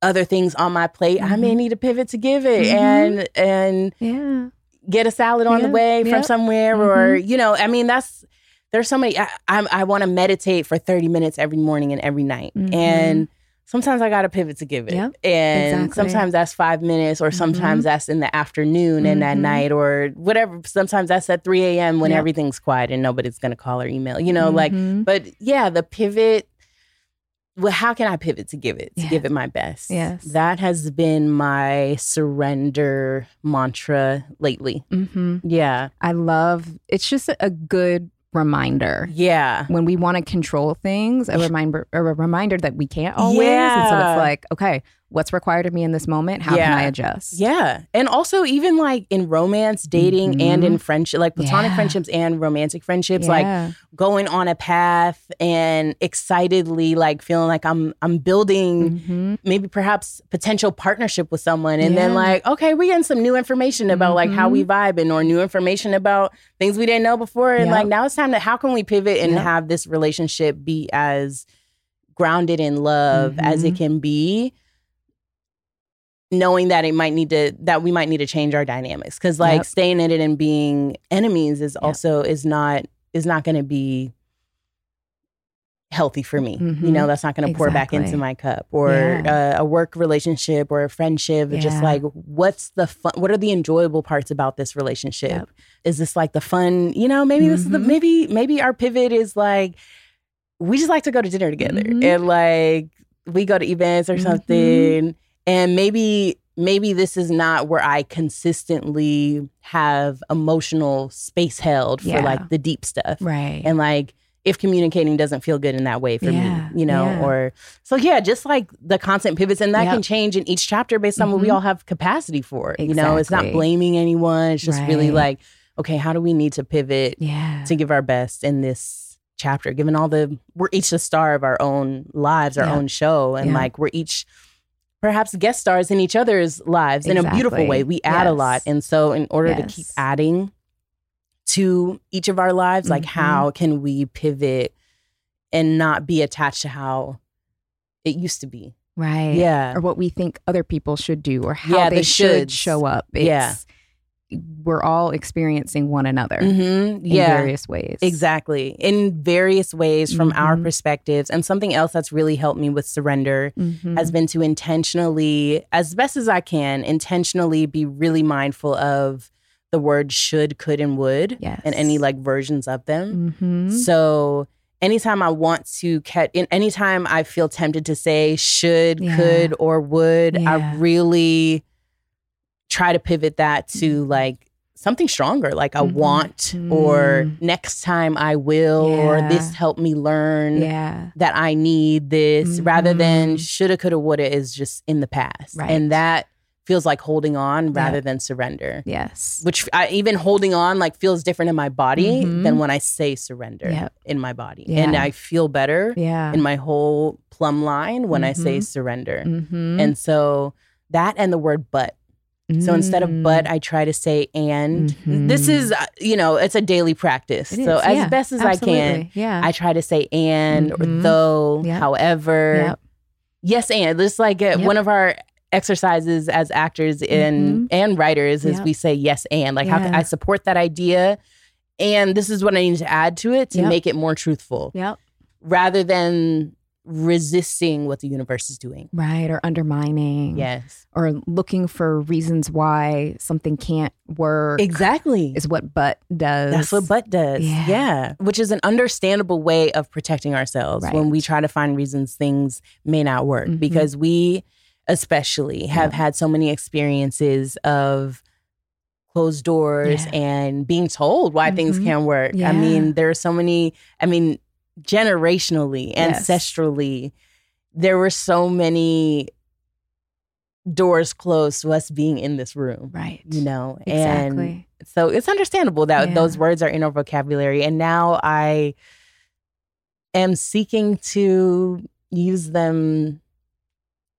[SPEAKER 4] other things on my plate, I may
[SPEAKER 3] Mhm.
[SPEAKER 4] need to pivot to give it
[SPEAKER 3] Mhm.
[SPEAKER 4] and and
[SPEAKER 3] Yeah.
[SPEAKER 4] get a salad on the
[SPEAKER 3] Yeah,
[SPEAKER 4] way from
[SPEAKER 3] yeah.
[SPEAKER 4] somewhere, or you know, I mean, that's there's so many. I I, I want to meditate for 30 minutes every morning and every night,
[SPEAKER 3] Mhm.
[SPEAKER 4] and sometimes I got to pivot to give it,
[SPEAKER 3] Yep,
[SPEAKER 4] and
[SPEAKER 3] exactly.
[SPEAKER 4] sometimes that's five minutes, or sometimes
[SPEAKER 3] Mhm.
[SPEAKER 4] that's in the afternoon and at
[SPEAKER 3] Mhm.
[SPEAKER 4] night, or whatever. Sometimes that's at 3 a.m. when
[SPEAKER 3] Yep.
[SPEAKER 4] everything's quiet and nobody's gonna call or email. You know, like,
[SPEAKER 3] Mhm.
[SPEAKER 4] but yeah, the pivot. Well, how can I pivot to give it to
[SPEAKER 3] Yeah.
[SPEAKER 4] give it my best?
[SPEAKER 3] Yes.
[SPEAKER 4] that has been my surrender mantra lately.
[SPEAKER 3] Mhm.
[SPEAKER 4] Yeah,
[SPEAKER 3] I love it's just a good reminder.
[SPEAKER 4] yeah.
[SPEAKER 3] When we want to control things, a reminder a reminder that we can't always. And so it's like, okay, what's required of me in this moment? How can I adjust?
[SPEAKER 4] Yeah. And also even like in romance, dating and in friendship, like platonic
[SPEAKER 3] Yeah.
[SPEAKER 4] friendships and romantic friendships, like going on a path and excitedly like feeling like I'm I'm building
[SPEAKER 3] Mhm.
[SPEAKER 4] maybe perhaps potential partnership with someone and then like, okay, we're getting some new information about like how we vibing or new information about things we didn't know before. And
[SPEAKER 3] Yep.
[SPEAKER 4] like now it's time to how can we pivot and
[SPEAKER 3] Yep.
[SPEAKER 4] have this relationship be as grounded in love as it
[SPEAKER 3] Mhm.
[SPEAKER 4] can be knowing that it might need to that we might need to change our dynamics because like
[SPEAKER 3] Yep.
[SPEAKER 4] staying in it and being enemies is
[SPEAKER 3] Yep.
[SPEAKER 4] also is not is not going to be healthy for me you
[SPEAKER 3] Mhm.
[SPEAKER 4] know that's not going to pour back into my cup or
[SPEAKER 3] Yeah.
[SPEAKER 4] uh, a work relationship or a friendship or just like what's the fun what are the enjoyable parts about this relationship
[SPEAKER 3] Yep.
[SPEAKER 4] is this like the fun you know maybe this is the
[SPEAKER 3] Mhm.
[SPEAKER 4] maybe maybe our pivot is like we just like to go to dinner together
[SPEAKER 3] Mhm.
[SPEAKER 4] and like we go to events or
[SPEAKER 3] Mhm.
[SPEAKER 4] something and maybe maybe this is not where i consistently have emotional space held for
[SPEAKER 3] Yeah.
[SPEAKER 4] like the deep stuff
[SPEAKER 3] Right.
[SPEAKER 4] and like if communicating doesn't feel good in that way for
[SPEAKER 3] Yeah,
[SPEAKER 4] me you know
[SPEAKER 3] yeah.
[SPEAKER 4] or so yeah just like the constant pivots and that
[SPEAKER 3] Yep.
[SPEAKER 4] can change in each chapter based on what we
[SPEAKER 3] Mhm.
[SPEAKER 4] all have capacity for you know it's not blaming anyone it's just really like okay how do we need to pivot
[SPEAKER 3] yeah.
[SPEAKER 4] to give our best in this chapter given all the we're each the star of our own lives our own show and like we're each perhaps guest stars in each other's lives in a beautiful way we add a lot and so in order to keep adding to each of our lives like
[SPEAKER 3] Mhm.
[SPEAKER 4] how can we pivot and not be attached to how it used to be
[SPEAKER 3] Right.
[SPEAKER 4] Yeah.
[SPEAKER 3] Or what we think other people should do or how
[SPEAKER 4] Yeah, the
[SPEAKER 3] they should show up. It's,
[SPEAKER 4] Yeah.
[SPEAKER 3] We're all experiencing one another
[SPEAKER 4] Mhm.
[SPEAKER 3] in various ways.
[SPEAKER 4] Exactly. In various ways from our
[SPEAKER 3] Mhm.
[SPEAKER 4] perspectives. And something else that's really helped me with surrender
[SPEAKER 3] Mhm.
[SPEAKER 4] has been to intentionally, as best as I can, intentionally be really mindful of the word should, could, and would,
[SPEAKER 3] Yes.
[SPEAKER 4] and any like versions of them.
[SPEAKER 3] Mhm.
[SPEAKER 4] So anytime I want to catch, in anytime I feel tempted to say should,
[SPEAKER 3] Yeah.
[SPEAKER 4] could, or would,
[SPEAKER 3] Yeah.
[SPEAKER 4] I really try to pivot that
[SPEAKER 3] Mm-hmm.
[SPEAKER 4] to like something stronger, like I
[SPEAKER 3] Mhm.
[SPEAKER 4] want, or
[SPEAKER 3] Mm.
[SPEAKER 4] next time I will, or this helped me learn
[SPEAKER 3] Yeah.
[SPEAKER 4] that I need this, rather than
[SPEAKER 3] Mhm.
[SPEAKER 4] shoulda, coulda, woulda is just in the past,
[SPEAKER 3] Right.
[SPEAKER 4] and that feels like holding on rather
[SPEAKER 3] Yeah.
[SPEAKER 4] than surrender.
[SPEAKER 3] Yes.
[SPEAKER 4] Which I, even holding on like feels different in my body
[SPEAKER 3] Mhm.
[SPEAKER 4] than when I say surrender
[SPEAKER 3] Yep.
[SPEAKER 4] in my body, and I feel better
[SPEAKER 3] Yeah.
[SPEAKER 4] in my whole plumb line when I say surrender. And so that and the word but So instead of
[SPEAKER 3] Mm.
[SPEAKER 4] but, I try to say and.
[SPEAKER 3] Mhm.
[SPEAKER 4] This is, uh, you know, it's a daily practice.
[SPEAKER 3] It
[SPEAKER 4] so
[SPEAKER 3] is,
[SPEAKER 4] as
[SPEAKER 3] yeah,
[SPEAKER 4] best as I can,
[SPEAKER 3] Yeah.
[SPEAKER 4] I try to say and or
[SPEAKER 3] Mhm.
[SPEAKER 4] though,
[SPEAKER 3] Yep.
[SPEAKER 4] however.
[SPEAKER 3] Yep.
[SPEAKER 4] Yes, and just like uh,
[SPEAKER 3] Yep.
[SPEAKER 4] one of our exercises as actors and and writers is we say yes and like how can I support that idea, and this is what I need to add to it to make it more truthful,
[SPEAKER 3] Yep.
[SPEAKER 4] rather than resisting what the universe is doing.
[SPEAKER 3] Right. Or undermining.
[SPEAKER 4] Yes,
[SPEAKER 3] Or looking for reasons why something can't work.
[SPEAKER 4] exactly.
[SPEAKER 3] Is what but does.
[SPEAKER 4] That's what but does.
[SPEAKER 3] Yeah.
[SPEAKER 4] Yeah. Which is an understandable way of protecting ourselves when we try to find reasons things may not work
[SPEAKER 3] Mhm.
[SPEAKER 4] because we especially have
[SPEAKER 3] Yeah.
[SPEAKER 4] had so many experiences of closed doors
[SPEAKER 3] Yeah.
[SPEAKER 4] and being told why things
[SPEAKER 3] Mhm.
[SPEAKER 4] can't work. I mean, there are so many I mean, generationally,
[SPEAKER 3] Yes.
[SPEAKER 4] ancestrally, there were so many doors closed to us being in this room.
[SPEAKER 3] Right.
[SPEAKER 4] You know, and so it's understandable that
[SPEAKER 3] Yeah.
[SPEAKER 4] those words are in our vocabulary. And now I am seeking to use them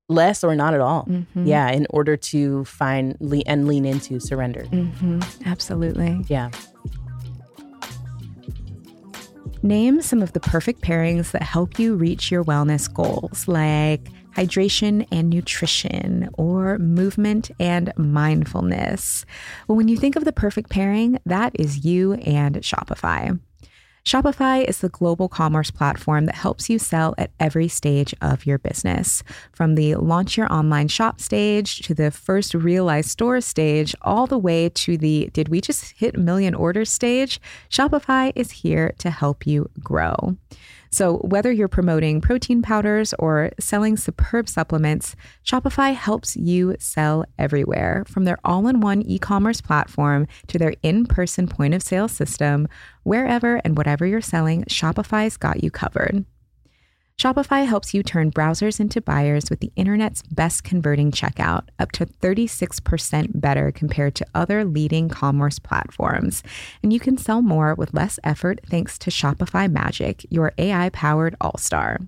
[SPEAKER 4] less or not at all.
[SPEAKER 3] Mhm.
[SPEAKER 4] Yeah, in order to find le- and lean into surrender.
[SPEAKER 3] hmm Absolutely.
[SPEAKER 4] Yeah.
[SPEAKER 3] Name some of the perfect pairings that help you reach your wellness goals, like hydration and nutrition, or movement and mindfulness. Well, when you think of the perfect pairing, that is you and Shopify. Shopify is the global commerce platform that helps you sell at every stage of your business. From the launch your online shop stage to the first realized store stage, all the way to the did we just hit million orders stage, Shopify is here to help you grow. So, whether you're promoting protein powders or selling superb supplements, Shopify helps you sell everywhere from their all in one e commerce platform to their in person point of sale system. Wherever and whatever you're selling, Shopify's got you covered. Shopify helps you turn browsers into buyers with the internet's best converting checkout, up to 36% better compared to other leading commerce platforms. And you can sell more with less effort thanks to Shopify Magic, your AI powered all star.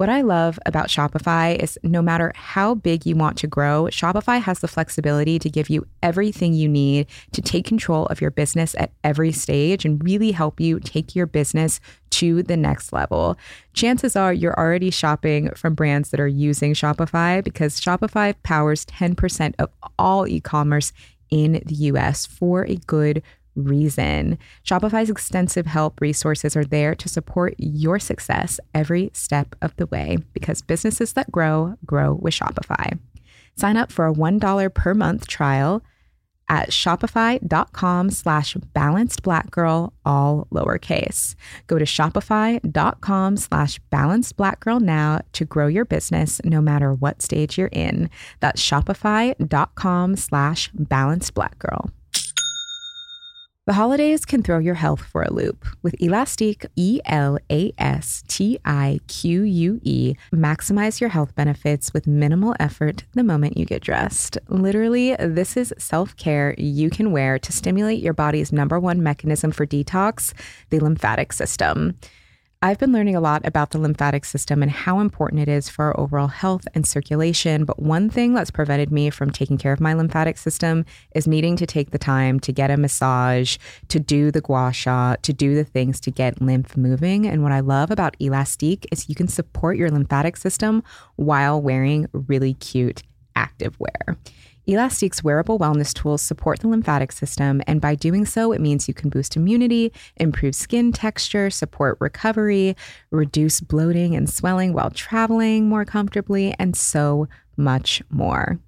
[SPEAKER 3] What I love about Shopify is no matter how big you want to grow, Shopify has the flexibility to give you everything you need to take control of your business at every stage and really help you take your business to the next level. Chances are you're already shopping from brands that are using Shopify because Shopify powers 10% of all e commerce in the US for a good reason. Shopify's extensive help resources are there to support your success every step of the way because businesses that grow, grow with Shopify. Sign up for a $1 per month trial at shopify.com slash balanced black girl, all lowercase. Go to shopify.com slash balanced black girl now to grow your business no matter what stage you're in. That's shopify.com slash balanced black girl. The holidays can throw your health for a loop. With Elastique, E L A S T I Q U E, maximize your health benefits with minimal effort the moment you get dressed. Literally, this is self care you can wear to stimulate your body's number one mechanism for detox, the lymphatic system. I've been learning a lot about the lymphatic system and how important it is for our overall health and circulation. But one thing that's prevented me from taking care of my lymphatic system is needing to take the time to get a massage, to do the gua sha, to do the things to get lymph moving. And what I love about Elastique is you can support your lymphatic system while wearing really cute active Elastique's wearable wellness tools support the lymphatic system, and by doing so, it means you can boost immunity, improve skin texture, support recovery, reduce bloating and swelling while traveling more comfortably, and so much more.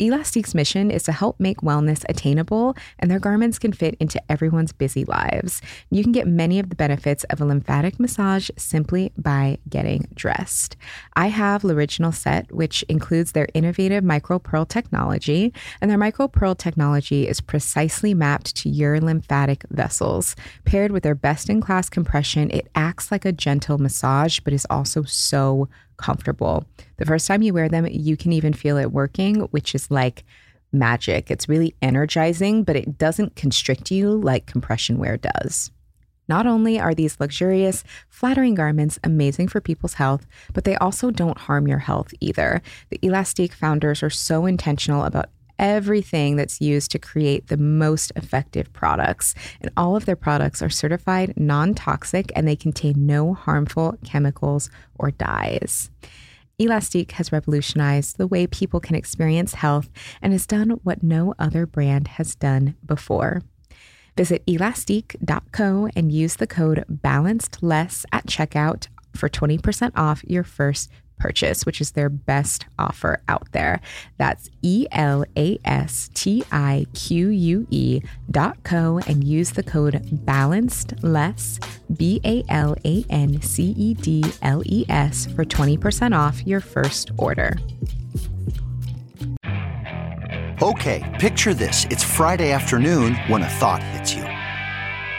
[SPEAKER 3] Elastique's mission is to help make wellness attainable, and their garments can fit into everyone's busy lives. You can get many of the benefits of a lymphatic massage simply by getting dressed. I have l'original set, which includes their innovative micro pearl technology, and their micro pearl technology is precisely mapped to your lymphatic vessels. Paired with their best in class compression, it acts like a gentle massage, but is also so comfortable. The first time you wear them, you can even feel it working, which is like magic. It's really energizing, but it doesn't constrict you like compression wear does. Not only are these luxurious, flattering garments amazing for people's health, but they also don't harm your health either. The Elastique founders are so intentional about everything that's used to create the most effective products. And all of their products are certified non toxic and they contain no harmful chemicals or dyes. Elastique has revolutionized the way people can experience health and has done what no other brand has done before. Visit elastique.co and use the code BALANCEDLES at checkout for 20% off your first purchase, which is their best offer out there. That's E L A S T I Q U E dot co and use the code balanced less B A L A N C E D L E S for 20% off your first order.
[SPEAKER 7] Okay, picture this. It's Friday afternoon when a thought hits you.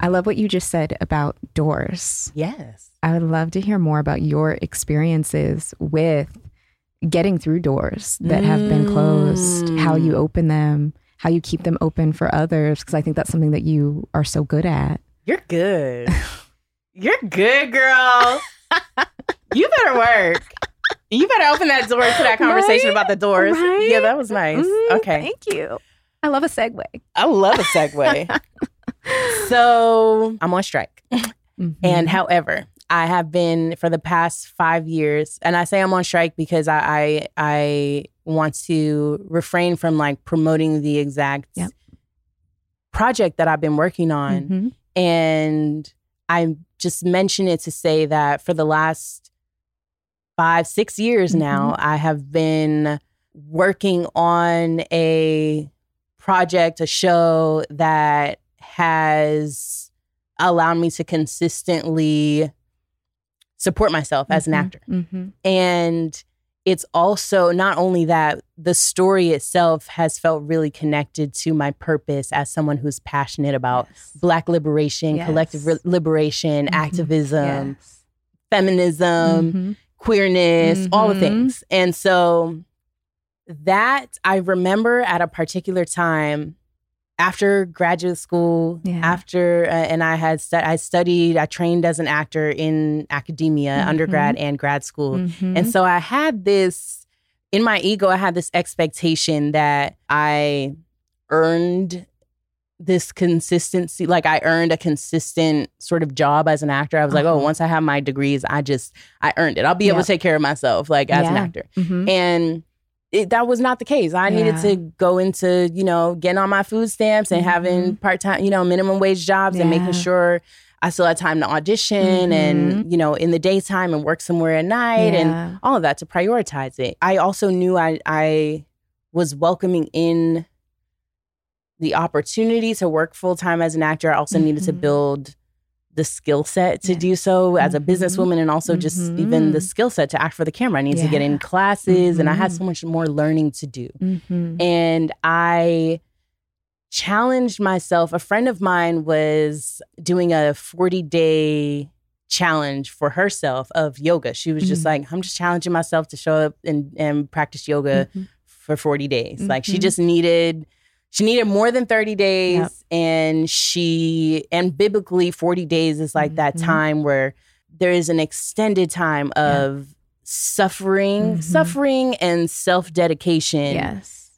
[SPEAKER 3] I love what you just said about doors.
[SPEAKER 4] Yes.
[SPEAKER 3] I would love to hear more about your experiences with getting through doors that have been closed, how you open them, how you keep them open for others, because I think that's something that you are so good at.
[SPEAKER 4] You're good. You're good, girl. you better work. You better open that door to that conversation
[SPEAKER 3] Right?
[SPEAKER 4] about the doors.
[SPEAKER 3] Right?
[SPEAKER 4] Yeah, that was nice.
[SPEAKER 3] Mm,
[SPEAKER 4] okay.
[SPEAKER 3] Thank you. I love a segue.
[SPEAKER 4] I love a segue. so I'm on strike.
[SPEAKER 3] Mm-hmm.
[SPEAKER 4] And however, I have been for the past five years, and I say I'm on strike because I I, I want to refrain from like promoting the exact
[SPEAKER 3] Yep.
[SPEAKER 4] project that I've been working on.
[SPEAKER 3] Mhm.
[SPEAKER 4] And I just mention it to say that for the last five, six years now, I have been working on a project, a show that has allowed me to consistently support myself as an
[SPEAKER 3] Mhm.
[SPEAKER 4] actor.
[SPEAKER 3] Mhm.
[SPEAKER 4] And it's also not only that, the story itself has felt really connected to my purpose as someone who's passionate about Black liberation,
[SPEAKER 3] Yes.
[SPEAKER 4] collective re- liberation,
[SPEAKER 3] Mhm.
[SPEAKER 4] activism,
[SPEAKER 3] Yes.
[SPEAKER 4] feminism,
[SPEAKER 3] Mhm.
[SPEAKER 4] queerness, all the
[SPEAKER 3] Mhm.
[SPEAKER 4] things. And so that I remember at a particular time after graduate school,
[SPEAKER 3] Yeah.
[SPEAKER 4] after uh, and I had stu- I studied, I trained as an actor in academia,
[SPEAKER 3] Mhm.
[SPEAKER 4] undergrad and grad school.
[SPEAKER 3] Mhm.
[SPEAKER 4] And so I had this in my ego, I had this expectation that I earned this consistency. Like I earned a consistent sort of job as an actor. I was like, oh,
[SPEAKER 3] Uh-huh.
[SPEAKER 4] once I have my degrees, I just, I earned it. I'll be able to take care of myself, like as an
[SPEAKER 3] Yeah.
[SPEAKER 4] actor.
[SPEAKER 3] Mhm.
[SPEAKER 4] And it, that was not the case. I needed to go into, you know, getting on my food stamps and having part time, you know, minimum wage jobs and making sure I still had time to audition and, you know, in the daytime and work somewhere at night
[SPEAKER 3] Yeah.
[SPEAKER 4] and all of that to prioritize it. I also knew I I was welcoming in the opportunity to work full time as an actor. I also needed to
[SPEAKER 3] Mhm.
[SPEAKER 4] build the skill set to do so as a
[SPEAKER 3] Mhm.
[SPEAKER 4] businesswoman and also just even the
[SPEAKER 3] Mhm.
[SPEAKER 4] skill set to act for the camera. I needed to get in
[SPEAKER 3] Yeah.
[SPEAKER 4] classes and I had so much more learning to do.
[SPEAKER 3] Mhm.
[SPEAKER 4] And I challenged myself. A friend of mine was doing a 40 day challenge for herself of yoga. She was just like, I'm just challenging myself to show up and, and practice yoga for 40 days. Like she just needed she needed more than 30 days
[SPEAKER 3] Yep.
[SPEAKER 4] and she and biblically 40 days is like that
[SPEAKER 3] Mhm.
[SPEAKER 4] time where there is an extended time of suffering,
[SPEAKER 3] Mhm.
[SPEAKER 4] suffering and self-dedication
[SPEAKER 3] Yes.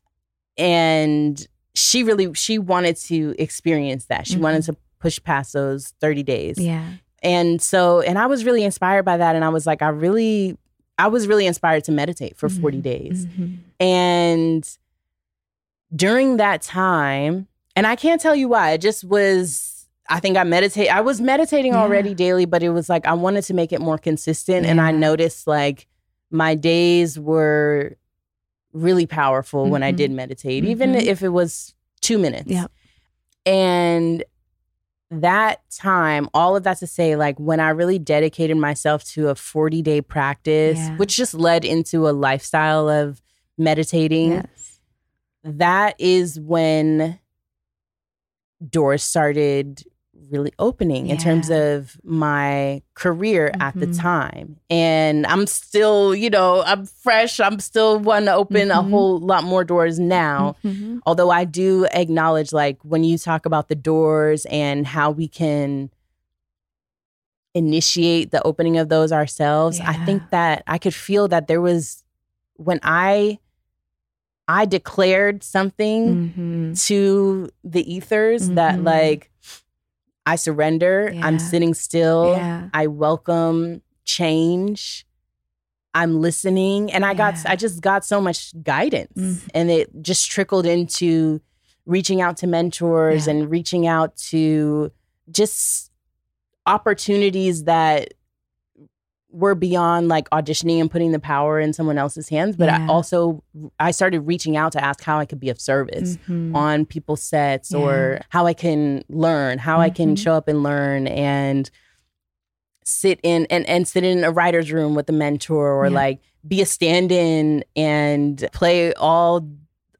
[SPEAKER 4] and she really she wanted to experience that. She wanted to push past those 30 days.
[SPEAKER 3] Mm-hmm. Yeah.
[SPEAKER 4] And so, and I was really inspired by that. And I was like, I really, I was really inspired to meditate for 40
[SPEAKER 3] Mm-hmm.
[SPEAKER 4] days. And during that time, and I can't tell you why, it just was, I think I meditate, I was meditating
[SPEAKER 3] Yeah.
[SPEAKER 4] already daily, but it was like, I wanted to make it more consistent. And I noticed like my days were really powerful when I did meditate, even
[SPEAKER 3] Mhm.
[SPEAKER 4] if it was two minutes.
[SPEAKER 3] Yeah.
[SPEAKER 4] And that time, all of that to say, like when I really dedicated myself to a 40 day practice,
[SPEAKER 3] Yeah.
[SPEAKER 4] which just led into a lifestyle of meditating,
[SPEAKER 3] Yes.
[SPEAKER 4] That is when doors started really opening in terms of my career at the
[SPEAKER 3] Mhm.
[SPEAKER 4] time. And I'm still, you know, I'm fresh. I'm still wanting to open a
[SPEAKER 3] Mhm.
[SPEAKER 4] whole lot more doors now.
[SPEAKER 3] Mhm.
[SPEAKER 4] Although I do acknowledge, like, when you talk about the doors and how we can initiate the opening of those ourselves, I think that I could feel that there was when I I declared something
[SPEAKER 3] Mhm.
[SPEAKER 4] to the ethers that
[SPEAKER 3] Mhm.
[SPEAKER 4] like I surrender, I'm sitting still,
[SPEAKER 3] Yeah.
[SPEAKER 4] I welcome change. I'm listening and I got
[SPEAKER 3] Yeah.
[SPEAKER 4] I just got so much guidance
[SPEAKER 3] Mhm.
[SPEAKER 4] and it just trickled into reaching out to mentors
[SPEAKER 3] Yeah.
[SPEAKER 4] and reaching out to just opportunities that were beyond like auditioning and putting the power in someone else's hands but I also I started reaching out to ask how I could be of service
[SPEAKER 3] Mhm.
[SPEAKER 4] on people's sets or how I can learn, how I can
[SPEAKER 3] Mhm.
[SPEAKER 4] show up and learn and sit in and, and sit in a writer's room with a mentor or
[SPEAKER 3] Yeah.
[SPEAKER 4] like be a stand-in and play all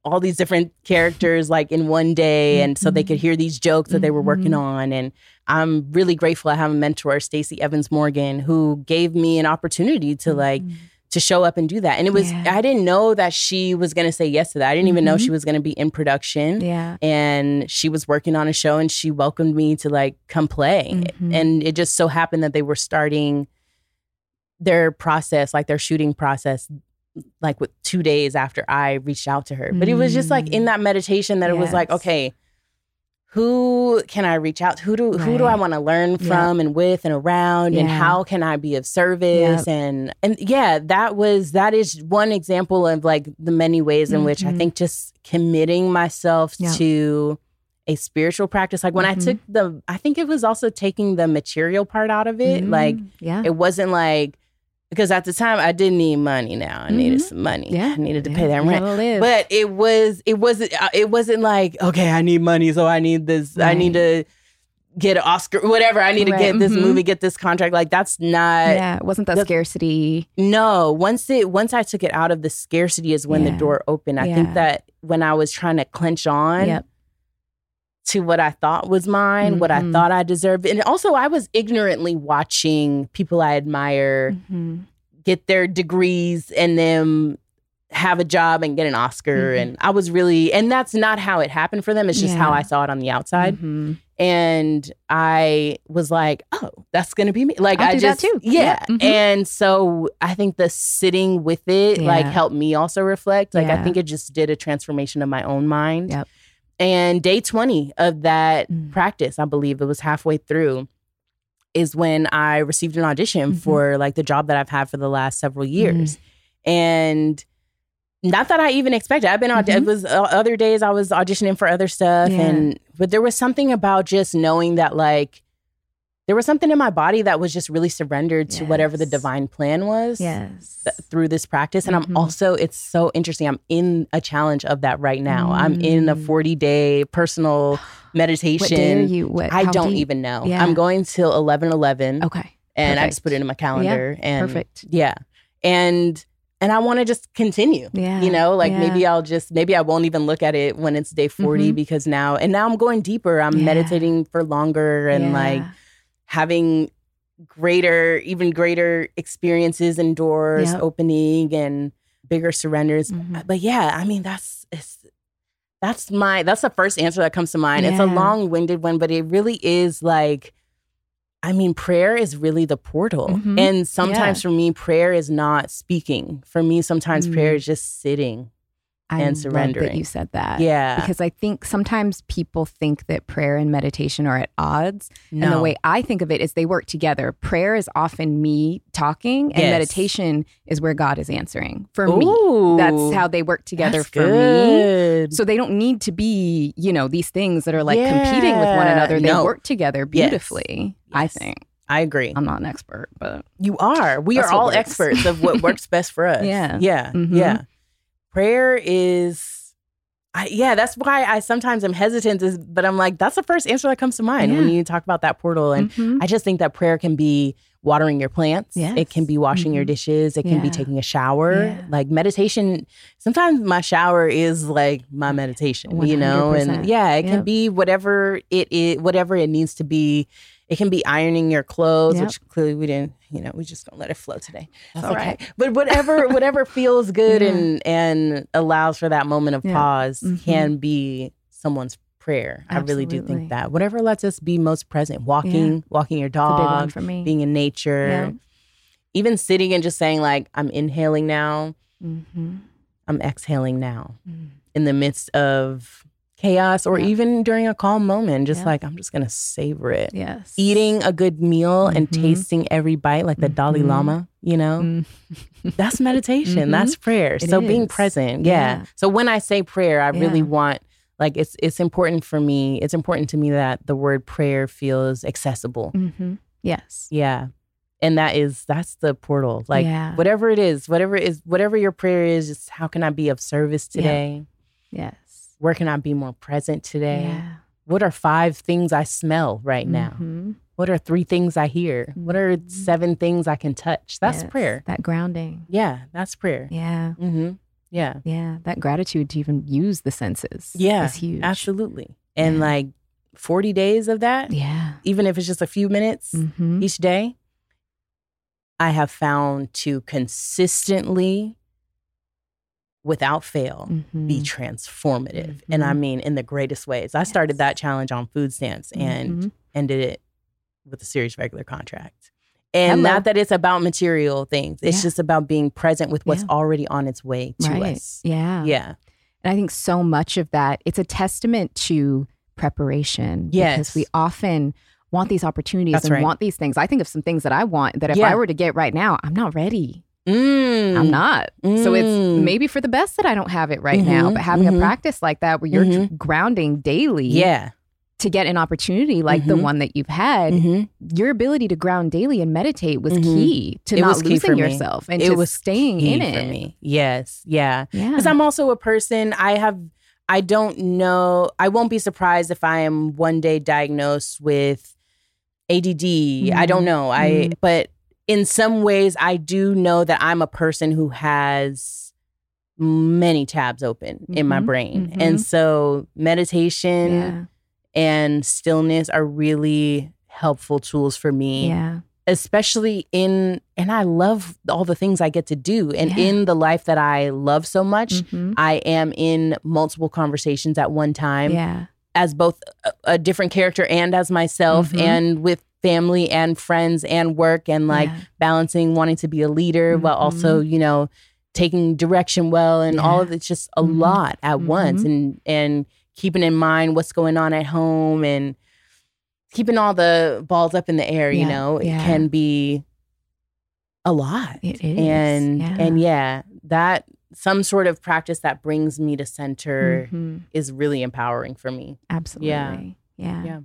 [SPEAKER 4] all these different characters like in one day and so they could hear these jokes that they were working
[SPEAKER 3] Mhm.
[SPEAKER 4] on and I'm really grateful I have a mentor Stacey Evans Morgan who gave me an opportunity to like to show up and do that. And it was
[SPEAKER 3] Mm-hmm. Yeah.
[SPEAKER 4] I didn't know that she was going to say yes to that. I didn't even know
[SPEAKER 3] Mhm.
[SPEAKER 4] she was going to be in production.
[SPEAKER 3] Yeah.
[SPEAKER 4] And she was working on a show and she welcomed me to like come play.
[SPEAKER 3] Mhm.
[SPEAKER 4] And it just so happened that they were starting their process, like their shooting process like with 2 days after I reached out to her. But it was just like in that meditation that it was like,
[SPEAKER 3] Mm.
[SPEAKER 4] Okay, who can I reach out? Who do who do I want to learn
[SPEAKER 3] Yeah.
[SPEAKER 4] from and with and around and how can I be of service
[SPEAKER 3] Yep.
[SPEAKER 4] and and yeah, that was that is one example of like the many ways in which I
[SPEAKER 3] Mhm.
[SPEAKER 4] think just committing myself
[SPEAKER 3] Yep.
[SPEAKER 4] to a spiritual practice. Like when I
[SPEAKER 3] Mhm.
[SPEAKER 4] took the I think it was also taking the material part out of it. Like
[SPEAKER 3] Mm, yeah.
[SPEAKER 4] it wasn't like because at the time I didn't need money now. I needed
[SPEAKER 3] Mhm.
[SPEAKER 4] some money.
[SPEAKER 3] Yeah.
[SPEAKER 4] I needed to
[SPEAKER 3] Yeah.
[SPEAKER 4] pay that rent. But it was it wasn't uh, it wasn't like, okay, I need money, so I need this, I need to get an Oscar, whatever. I need to get this
[SPEAKER 3] Mhm.
[SPEAKER 4] movie, get this contract. Like that's not
[SPEAKER 3] yeah. It wasn't that
[SPEAKER 4] the-
[SPEAKER 3] scarcity.
[SPEAKER 4] no. Once it once I took it out of the scarcity is when the door opened. I
[SPEAKER 3] Yeah.
[SPEAKER 4] think that when I was trying to clench on
[SPEAKER 3] Yep.
[SPEAKER 4] To what I thought was mine, what I
[SPEAKER 3] Mhm.
[SPEAKER 4] thought I deserved. And also I was ignorantly watching people I admire
[SPEAKER 3] Mhm.
[SPEAKER 4] get their degrees and then have a job and get an Oscar.
[SPEAKER 3] Mhm.
[SPEAKER 4] And I was really, and that's not how it happened for them. It's just how I saw it on the outside.
[SPEAKER 3] Mhm.
[SPEAKER 4] And I was like, oh, that's going to be me. Like,
[SPEAKER 3] I'll
[SPEAKER 4] I just,
[SPEAKER 3] too.
[SPEAKER 4] Yeah.
[SPEAKER 3] Yeah. Mhm.
[SPEAKER 4] And so I think the sitting with it, like, helped me also reflect. Like, I think it just did a transformation of my own mind.
[SPEAKER 3] Yep.
[SPEAKER 4] And day 20 of that
[SPEAKER 3] Mm.
[SPEAKER 4] practice, I believe it was halfway through, is when I received an audition
[SPEAKER 3] Mhm.
[SPEAKER 4] for like the job that I've had for the last several years. And not that I even expected. I've been
[SPEAKER 3] Mhm.
[SPEAKER 4] it was uh, other days I was auditioning for other stuff
[SPEAKER 3] Yeah.
[SPEAKER 4] and but there was something about just knowing that like there was something in my body that was just really surrendered to whatever the divine plan was
[SPEAKER 3] Yes.
[SPEAKER 4] th- through this practice and
[SPEAKER 3] Mhm.
[SPEAKER 4] I'm also it's so interesting I'm in a challenge of that right now. I'm in a
[SPEAKER 3] Mm.
[SPEAKER 4] 40 day personal meditation.
[SPEAKER 3] What day are you? What,
[SPEAKER 4] I don't even know.
[SPEAKER 3] Yeah.
[SPEAKER 4] I'm going till 11 11
[SPEAKER 3] Okay.
[SPEAKER 4] and I just put it in my calendar and
[SPEAKER 3] perfect.
[SPEAKER 4] yeah and and I want to just continue
[SPEAKER 3] Yeah.
[SPEAKER 4] you know like
[SPEAKER 3] yeah.
[SPEAKER 4] maybe I'll just maybe I won't even look at it when it's day 40
[SPEAKER 3] Mhm.
[SPEAKER 4] because now and now I'm going deeper I'm
[SPEAKER 3] Yeah.
[SPEAKER 4] meditating for longer and like
[SPEAKER 3] Yeah.
[SPEAKER 4] Having greater even greater experiences and doors
[SPEAKER 3] Yep.
[SPEAKER 4] opening and bigger surrenders.
[SPEAKER 3] Mhm.
[SPEAKER 4] But yeah, I mean that's it's that's my that's the first answer that comes to mind. It's a long-winded one, but it really is like I mean, prayer is really the portal.
[SPEAKER 3] Mhm.
[SPEAKER 4] And sometimes
[SPEAKER 3] Yeah.
[SPEAKER 4] for me, prayer is not speaking. For me, sometimes prayer
[SPEAKER 3] Mm.
[SPEAKER 4] is just sitting.
[SPEAKER 3] I
[SPEAKER 4] and
[SPEAKER 3] love
[SPEAKER 4] surrendering.
[SPEAKER 3] that you said that.
[SPEAKER 4] Yeah.
[SPEAKER 3] Because I think sometimes people think that prayer and meditation are at odds. No. And the way I think of it is they work together. Prayer is often me talking, and
[SPEAKER 4] Yes.
[SPEAKER 3] meditation is where God is answering for me. That's how they work together for me. So they don't need to be, you know, these things that are like competing with one another. They
[SPEAKER 4] No.
[SPEAKER 3] work together
[SPEAKER 4] Yes.
[SPEAKER 3] beautifully, I think.
[SPEAKER 4] I agree.
[SPEAKER 3] I'm not an expert, but
[SPEAKER 4] You are. We are all
[SPEAKER 3] works.
[SPEAKER 4] experts of what works best for us.
[SPEAKER 3] Yeah.
[SPEAKER 4] Yeah.
[SPEAKER 3] Mhm.
[SPEAKER 4] Yeah. Prayer is I, yeah, that's why I sometimes am hesitant, is, but I'm like, that's the first answer that comes to mind when you talk about that portal. And
[SPEAKER 3] Mhm.
[SPEAKER 4] I just think that prayer can be watering your plants. It can be washing your
[SPEAKER 3] Mhm.
[SPEAKER 4] dishes. It can be taking a shower.
[SPEAKER 3] Yeah.
[SPEAKER 4] Like meditation, sometimes my shower is like my meditation, you know? And yeah, it can be whatever it is, whatever it needs to be. It can be ironing your clothes,
[SPEAKER 3] Yep.
[SPEAKER 4] which clearly we didn't, you know, we just gonna let it flow today.
[SPEAKER 3] That's all
[SPEAKER 4] okay.
[SPEAKER 3] right.
[SPEAKER 4] But whatever, whatever feels good
[SPEAKER 3] Yeah.
[SPEAKER 4] and and allows for that moment of
[SPEAKER 3] Yeah.
[SPEAKER 4] pause
[SPEAKER 3] Mhm.
[SPEAKER 4] can be someone's prayer. I really do think that. Whatever lets us be most present. Walking, walking your
[SPEAKER 3] It's a big one
[SPEAKER 4] dog,
[SPEAKER 3] for me.
[SPEAKER 4] being in nature.
[SPEAKER 3] Yeah.
[SPEAKER 4] Even sitting and just saying like I'm inhaling now,
[SPEAKER 3] Mm-hmm.
[SPEAKER 4] I'm exhaling now.
[SPEAKER 3] Mm.
[SPEAKER 4] In the midst of chaos or
[SPEAKER 3] Yeah.
[SPEAKER 4] even during a calm moment, just
[SPEAKER 3] Yeah.
[SPEAKER 4] like I'm just to savor it.
[SPEAKER 3] Yes.
[SPEAKER 4] Eating a good meal and
[SPEAKER 3] Mhm.
[SPEAKER 4] tasting every bite like the Dalai
[SPEAKER 3] Mhm.
[SPEAKER 4] Lama, you know?
[SPEAKER 3] Mm.
[SPEAKER 4] That's meditation.
[SPEAKER 3] Mhm.
[SPEAKER 4] That's prayer.
[SPEAKER 3] It
[SPEAKER 4] so being present. Yeah.
[SPEAKER 3] Yeah.
[SPEAKER 4] So when I say prayer, I really want like it's it's important for me. It's important to me that the word prayer feels accessible.
[SPEAKER 3] Mm-hmm. Yes.
[SPEAKER 4] Yeah. And that is that's the portal. Like whatever it is, whatever it is whatever your prayer is, just how can I be of service
[SPEAKER 3] Yeah.
[SPEAKER 4] today?
[SPEAKER 3] Yes.
[SPEAKER 4] Where can I be more present today?
[SPEAKER 3] Yeah.
[SPEAKER 4] What are five things I smell right now?
[SPEAKER 3] Mhm.
[SPEAKER 4] What are three things I hear? What are
[SPEAKER 3] Mhm.
[SPEAKER 4] seven things I can touch? That's
[SPEAKER 3] Yes.
[SPEAKER 4] prayer.
[SPEAKER 3] That grounding.
[SPEAKER 4] Yeah, that's prayer.
[SPEAKER 3] Yeah.
[SPEAKER 4] Mm-hmm. Yeah.
[SPEAKER 3] Yeah. That gratitude to even use the senses.
[SPEAKER 4] Yeah,
[SPEAKER 3] Is huge.
[SPEAKER 4] Absolutely. And
[SPEAKER 3] Yeah.
[SPEAKER 4] like 40 days of that,
[SPEAKER 3] Yeah.
[SPEAKER 4] even if it's just a few minutes
[SPEAKER 3] Mm-hmm.
[SPEAKER 4] each day, I have found to consistently, without fail, be
[SPEAKER 3] Mhm.
[SPEAKER 4] transformative. And I
[SPEAKER 3] Mhm.
[SPEAKER 4] mean, in the greatest ways. I started that challenge on food stamps and
[SPEAKER 3] Mhm.
[SPEAKER 4] ended it with a serious regular contract. And
[SPEAKER 3] Hello.
[SPEAKER 4] not that it's about material things, it's
[SPEAKER 3] Yeah.
[SPEAKER 4] just about being present with what's
[SPEAKER 3] Yeah.
[SPEAKER 4] already on its way to
[SPEAKER 3] Right.
[SPEAKER 4] us.
[SPEAKER 3] Yeah.
[SPEAKER 4] Yeah.
[SPEAKER 3] And I think so much of that, it's a testament to preparation.
[SPEAKER 4] Yes.
[SPEAKER 3] Because we often want these opportunities
[SPEAKER 4] That's
[SPEAKER 3] and
[SPEAKER 4] right.
[SPEAKER 3] want these things. I think of some things that I want that if
[SPEAKER 4] Yeah.
[SPEAKER 3] I were to get right now, I'm not ready.
[SPEAKER 4] Mm.
[SPEAKER 3] I'm not. So it's
[SPEAKER 4] Mm.
[SPEAKER 3] maybe for the best that I don't have it right now,
[SPEAKER 4] Mhm,
[SPEAKER 3] but having
[SPEAKER 4] mhm.
[SPEAKER 3] a practice like that where you're
[SPEAKER 4] Mhm.
[SPEAKER 3] dr- grounding daily
[SPEAKER 4] Yeah.
[SPEAKER 3] to get an opportunity like the
[SPEAKER 4] Mhm.
[SPEAKER 3] one that you've had,
[SPEAKER 4] Mhm.
[SPEAKER 3] your ability to ground daily and meditate was
[SPEAKER 4] Mhm.
[SPEAKER 3] key to
[SPEAKER 4] It
[SPEAKER 3] not losing yourself and
[SPEAKER 4] it
[SPEAKER 3] to
[SPEAKER 4] was
[SPEAKER 3] staying in
[SPEAKER 4] for
[SPEAKER 3] it.
[SPEAKER 4] me. Yes. Yeah.
[SPEAKER 3] Yeah.
[SPEAKER 4] Because I'm also a person, I have, I don't know, I won't be surprised if I am one day diagnosed with ADD. I don't know. I, but in some ways, I do know that I'm a person who has many tabs open in my
[SPEAKER 3] Mhm.
[SPEAKER 4] brain.
[SPEAKER 3] Mhm.
[SPEAKER 4] And so meditation
[SPEAKER 3] yeah.
[SPEAKER 4] and stillness are really helpful tools for me
[SPEAKER 3] Yeah.
[SPEAKER 4] especially in and I love all the things I get to do and
[SPEAKER 3] Yeah.
[SPEAKER 4] in the life that I love so much
[SPEAKER 3] Mhm.
[SPEAKER 4] I am in multiple conversations at one time
[SPEAKER 3] Yeah.
[SPEAKER 4] as both a, different character and as myself
[SPEAKER 3] Mhm.
[SPEAKER 4] and with family and friends and work and like
[SPEAKER 3] Yeah.
[SPEAKER 4] balancing wanting to be a leader while also you know taking direction well and all of it's just a
[SPEAKER 3] Mhm.
[SPEAKER 4] lot at once
[SPEAKER 3] Mhm.
[SPEAKER 4] and and keeping in mind what's going on at home and keeping all the balls up in the air you
[SPEAKER 3] Yeah,
[SPEAKER 4] know it can be a lot
[SPEAKER 3] It is.
[SPEAKER 4] and
[SPEAKER 3] yeah.
[SPEAKER 4] and yeah that some sort of practice that brings me to center
[SPEAKER 3] Mhm.
[SPEAKER 4] is really empowering for me
[SPEAKER 3] Absolutely. Yeah.
[SPEAKER 4] yeah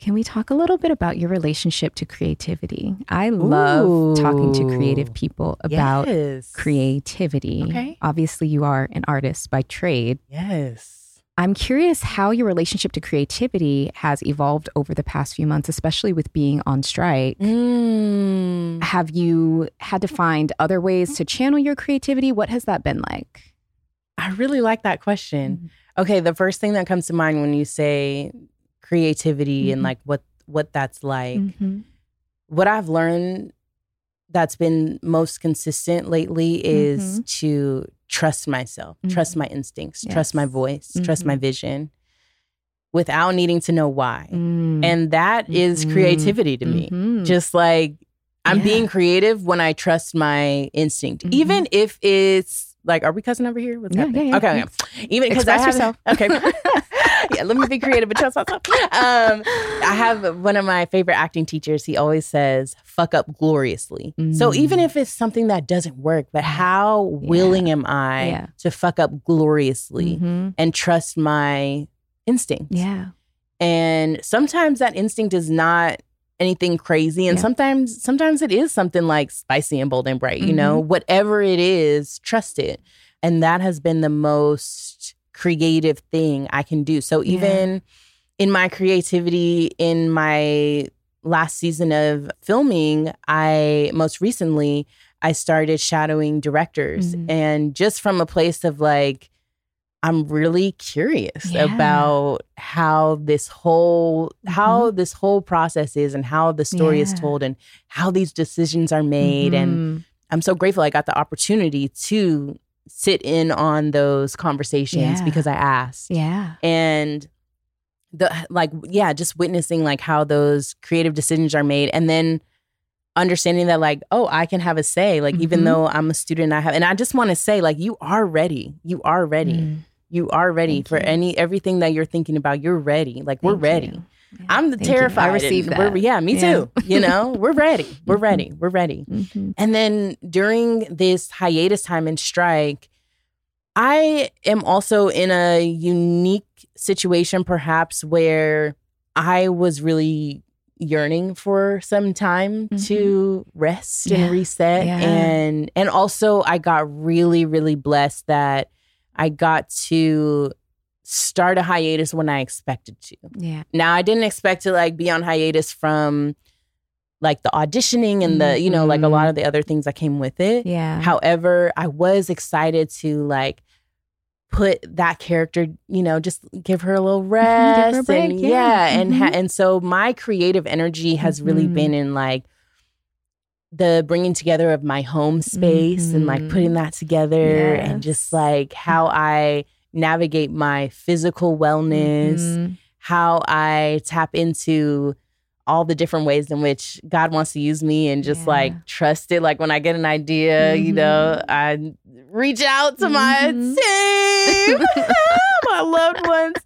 [SPEAKER 3] Can we talk a little bit about your relationship to creativity? I love talking to creative people about
[SPEAKER 4] yes.
[SPEAKER 3] creativity.
[SPEAKER 4] Okay.
[SPEAKER 3] Obviously, you are an artist by trade.
[SPEAKER 4] yes
[SPEAKER 3] I'm curious how your relationship to creativity has evolved over the past few months, especially with being on strike.
[SPEAKER 4] mm.
[SPEAKER 3] Have you had to find other ways to channel your creativity? What has that been like?
[SPEAKER 4] i really like that question okay the first thing that comes to mind when you say creativity and
[SPEAKER 3] Mhm.
[SPEAKER 4] like what what that's like
[SPEAKER 3] Mhm.
[SPEAKER 4] what I've learned that's been most consistent lately is
[SPEAKER 3] Mhm.
[SPEAKER 4] to trust myself, trust my instincts, trust my
[SPEAKER 3] Yes.
[SPEAKER 4] voice, trust my
[SPEAKER 3] Mhm.
[SPEAKER 4] vision without needing to know why.
[SPEAKER 3] Mm.
[SPEAKER 4] And that is
[SPEAKER 3] Mhm.
[SPEAKER 4] creativity to me.
[SPEAKER 3] Mhm.
[SPEAKER 4] Just like I'm
[SPEAKER 3] Yeah.
[SPEAKER 4] being creative when I trust my instinct, even if it's like, are we cousin over here? What's
[SPEAKER 3] Yeah,
[SPEAKER 4] happening?
[SPEAKER 3] yeah, yeah.
[SPEAKER 4] Okay, okay. Even because I have,
[SPEAKER 3] yourself.
[SPEAKER 4] Okay, yeah. Let me be creative, but trust myself. Um, I have one of my favorite acting teachers. He always says, "Fuck up gloriously." So
[SPEAKER 3] Mm.
[SPEAKER 4] even if it's something that doesn't work, but how willing am I
[SPEAKER 3] Yeah.
[SPEAKER 4] to fuck up gloriously
[SPEAKER 3] Mhm.
[SPEAKER 4] and trust my instinct?
[SPEAKER 3] Yeah.
[SPEAKER 4] And sometimes that instinct is not anything crazy and
[SPEAKER 3] Yeah.
[SPEAKER 4] sometimes sometimes it is something like spicy and bold and bright, you know. Whatever it is, trust it. And that has been the most creative thing I can do. So
[SPEAKER 3] Yeah.
[SPEAKER 4] even in my creativity in my last season of filming, I most recently I started shadowing directors
[SPEAKER 3] Mhm.
[SPEAKER 4] and just from a place of like I'm really curious
[SPEAKER 3] Yeah.
[SPEAKER 4] about how this whole how this whole process is and how the story is
[SPEAKER 3] Mm-hmm.
[SPEAKER 4] Told and how these decisions are made and
[SPEAKER 3] Mhm.
[SPEAKER 4] I'm so grateful I got the opportunity to sit in on those conversations
[SPEAKER 3] Yeah.
[SPEAKER 4] because I asked
[SPEAKER 3] yeah.
[SPEAKER 4] and the like yeah just witnessing like how those creative decisions are made and then understanding that like oh i can have a say like even
[SPEAKER 3] Mhm.
[SPEAKER 4] though i'm a student i have and i just want to say like you are ready you are ready
[SPEAKER 3] Mm.
[SPEAKER 4] you are ready
[SPEAKER 3] Thank
[SPEAKER 4] for
[SPEAKER 3] you.
[SPEAKER 4] any everything that you're thinking about you're ready like we're ready
[SPEAKER 3] you. Yeah.
[SPEAKER 4] i'm
[SPEAKER 3] Thank you.
[SPEAKER 4] terrified
[SPEAKER 3] I
[SPEAKER 4] and
[SPEAKER 3] received
[SPEAKER 4] we're-
[SPEAKER 3] that.
[SPEAKER 4] yeah me
[SPEAKER 3] Yeah.
[SPEAKER 4] too you know we're ready we're ready we're ready
[SPEAKER 3] Mhm.
[SPEAKER 4] and then during this hiatus time and strike, I am also in a unique situation, perhaps, where I was really yearning for some time to rest
[SPEAKER 3] Mm-hmm. Yeah.
[SPEAKER 4] and reset
[SPEAKER 3] Yeah.
[SPEAKER 4] and and also I got really really blessed that I got to start a hiatus when I expected to.
[SPEAKER 3] Yeah.
[SPEAKER 4] Now I didn't expect to like be on hiatus from like the auditioning and the you know like a lot of the other things that came with it.
[SPEAKER 3] Mm-hmm. Yeah.
[SPEAKER 4] However, I was excited to like put that character, you know, just give her a little rest
[SPEAKER 3] a break,
[SPEAKER 4] and
[SPEAKER 3] yeah.
[SPEAKER 4] yeah, and ha-
[SPEAKER 3] Mhm.
[SPEAKER 4] and so my creative energy has really
[SPEAKER 3] Mhm.
[SPEAKER 4] been in like the bringing together of my home space and like putting that together and just like how I navigate my physical wellness
[SPEAKER 3] Mhm.
[SPEAKER 4] how I tap into all the different ways in which God wants to use me and just
[SPEAKER 3] Yeah.
[SPEAKER 4] like trust it. Like when I get an idea, you know, I reach out to my
[SPEAKER 3] Mhm.
[SPEAKER 4] team, my loved ones,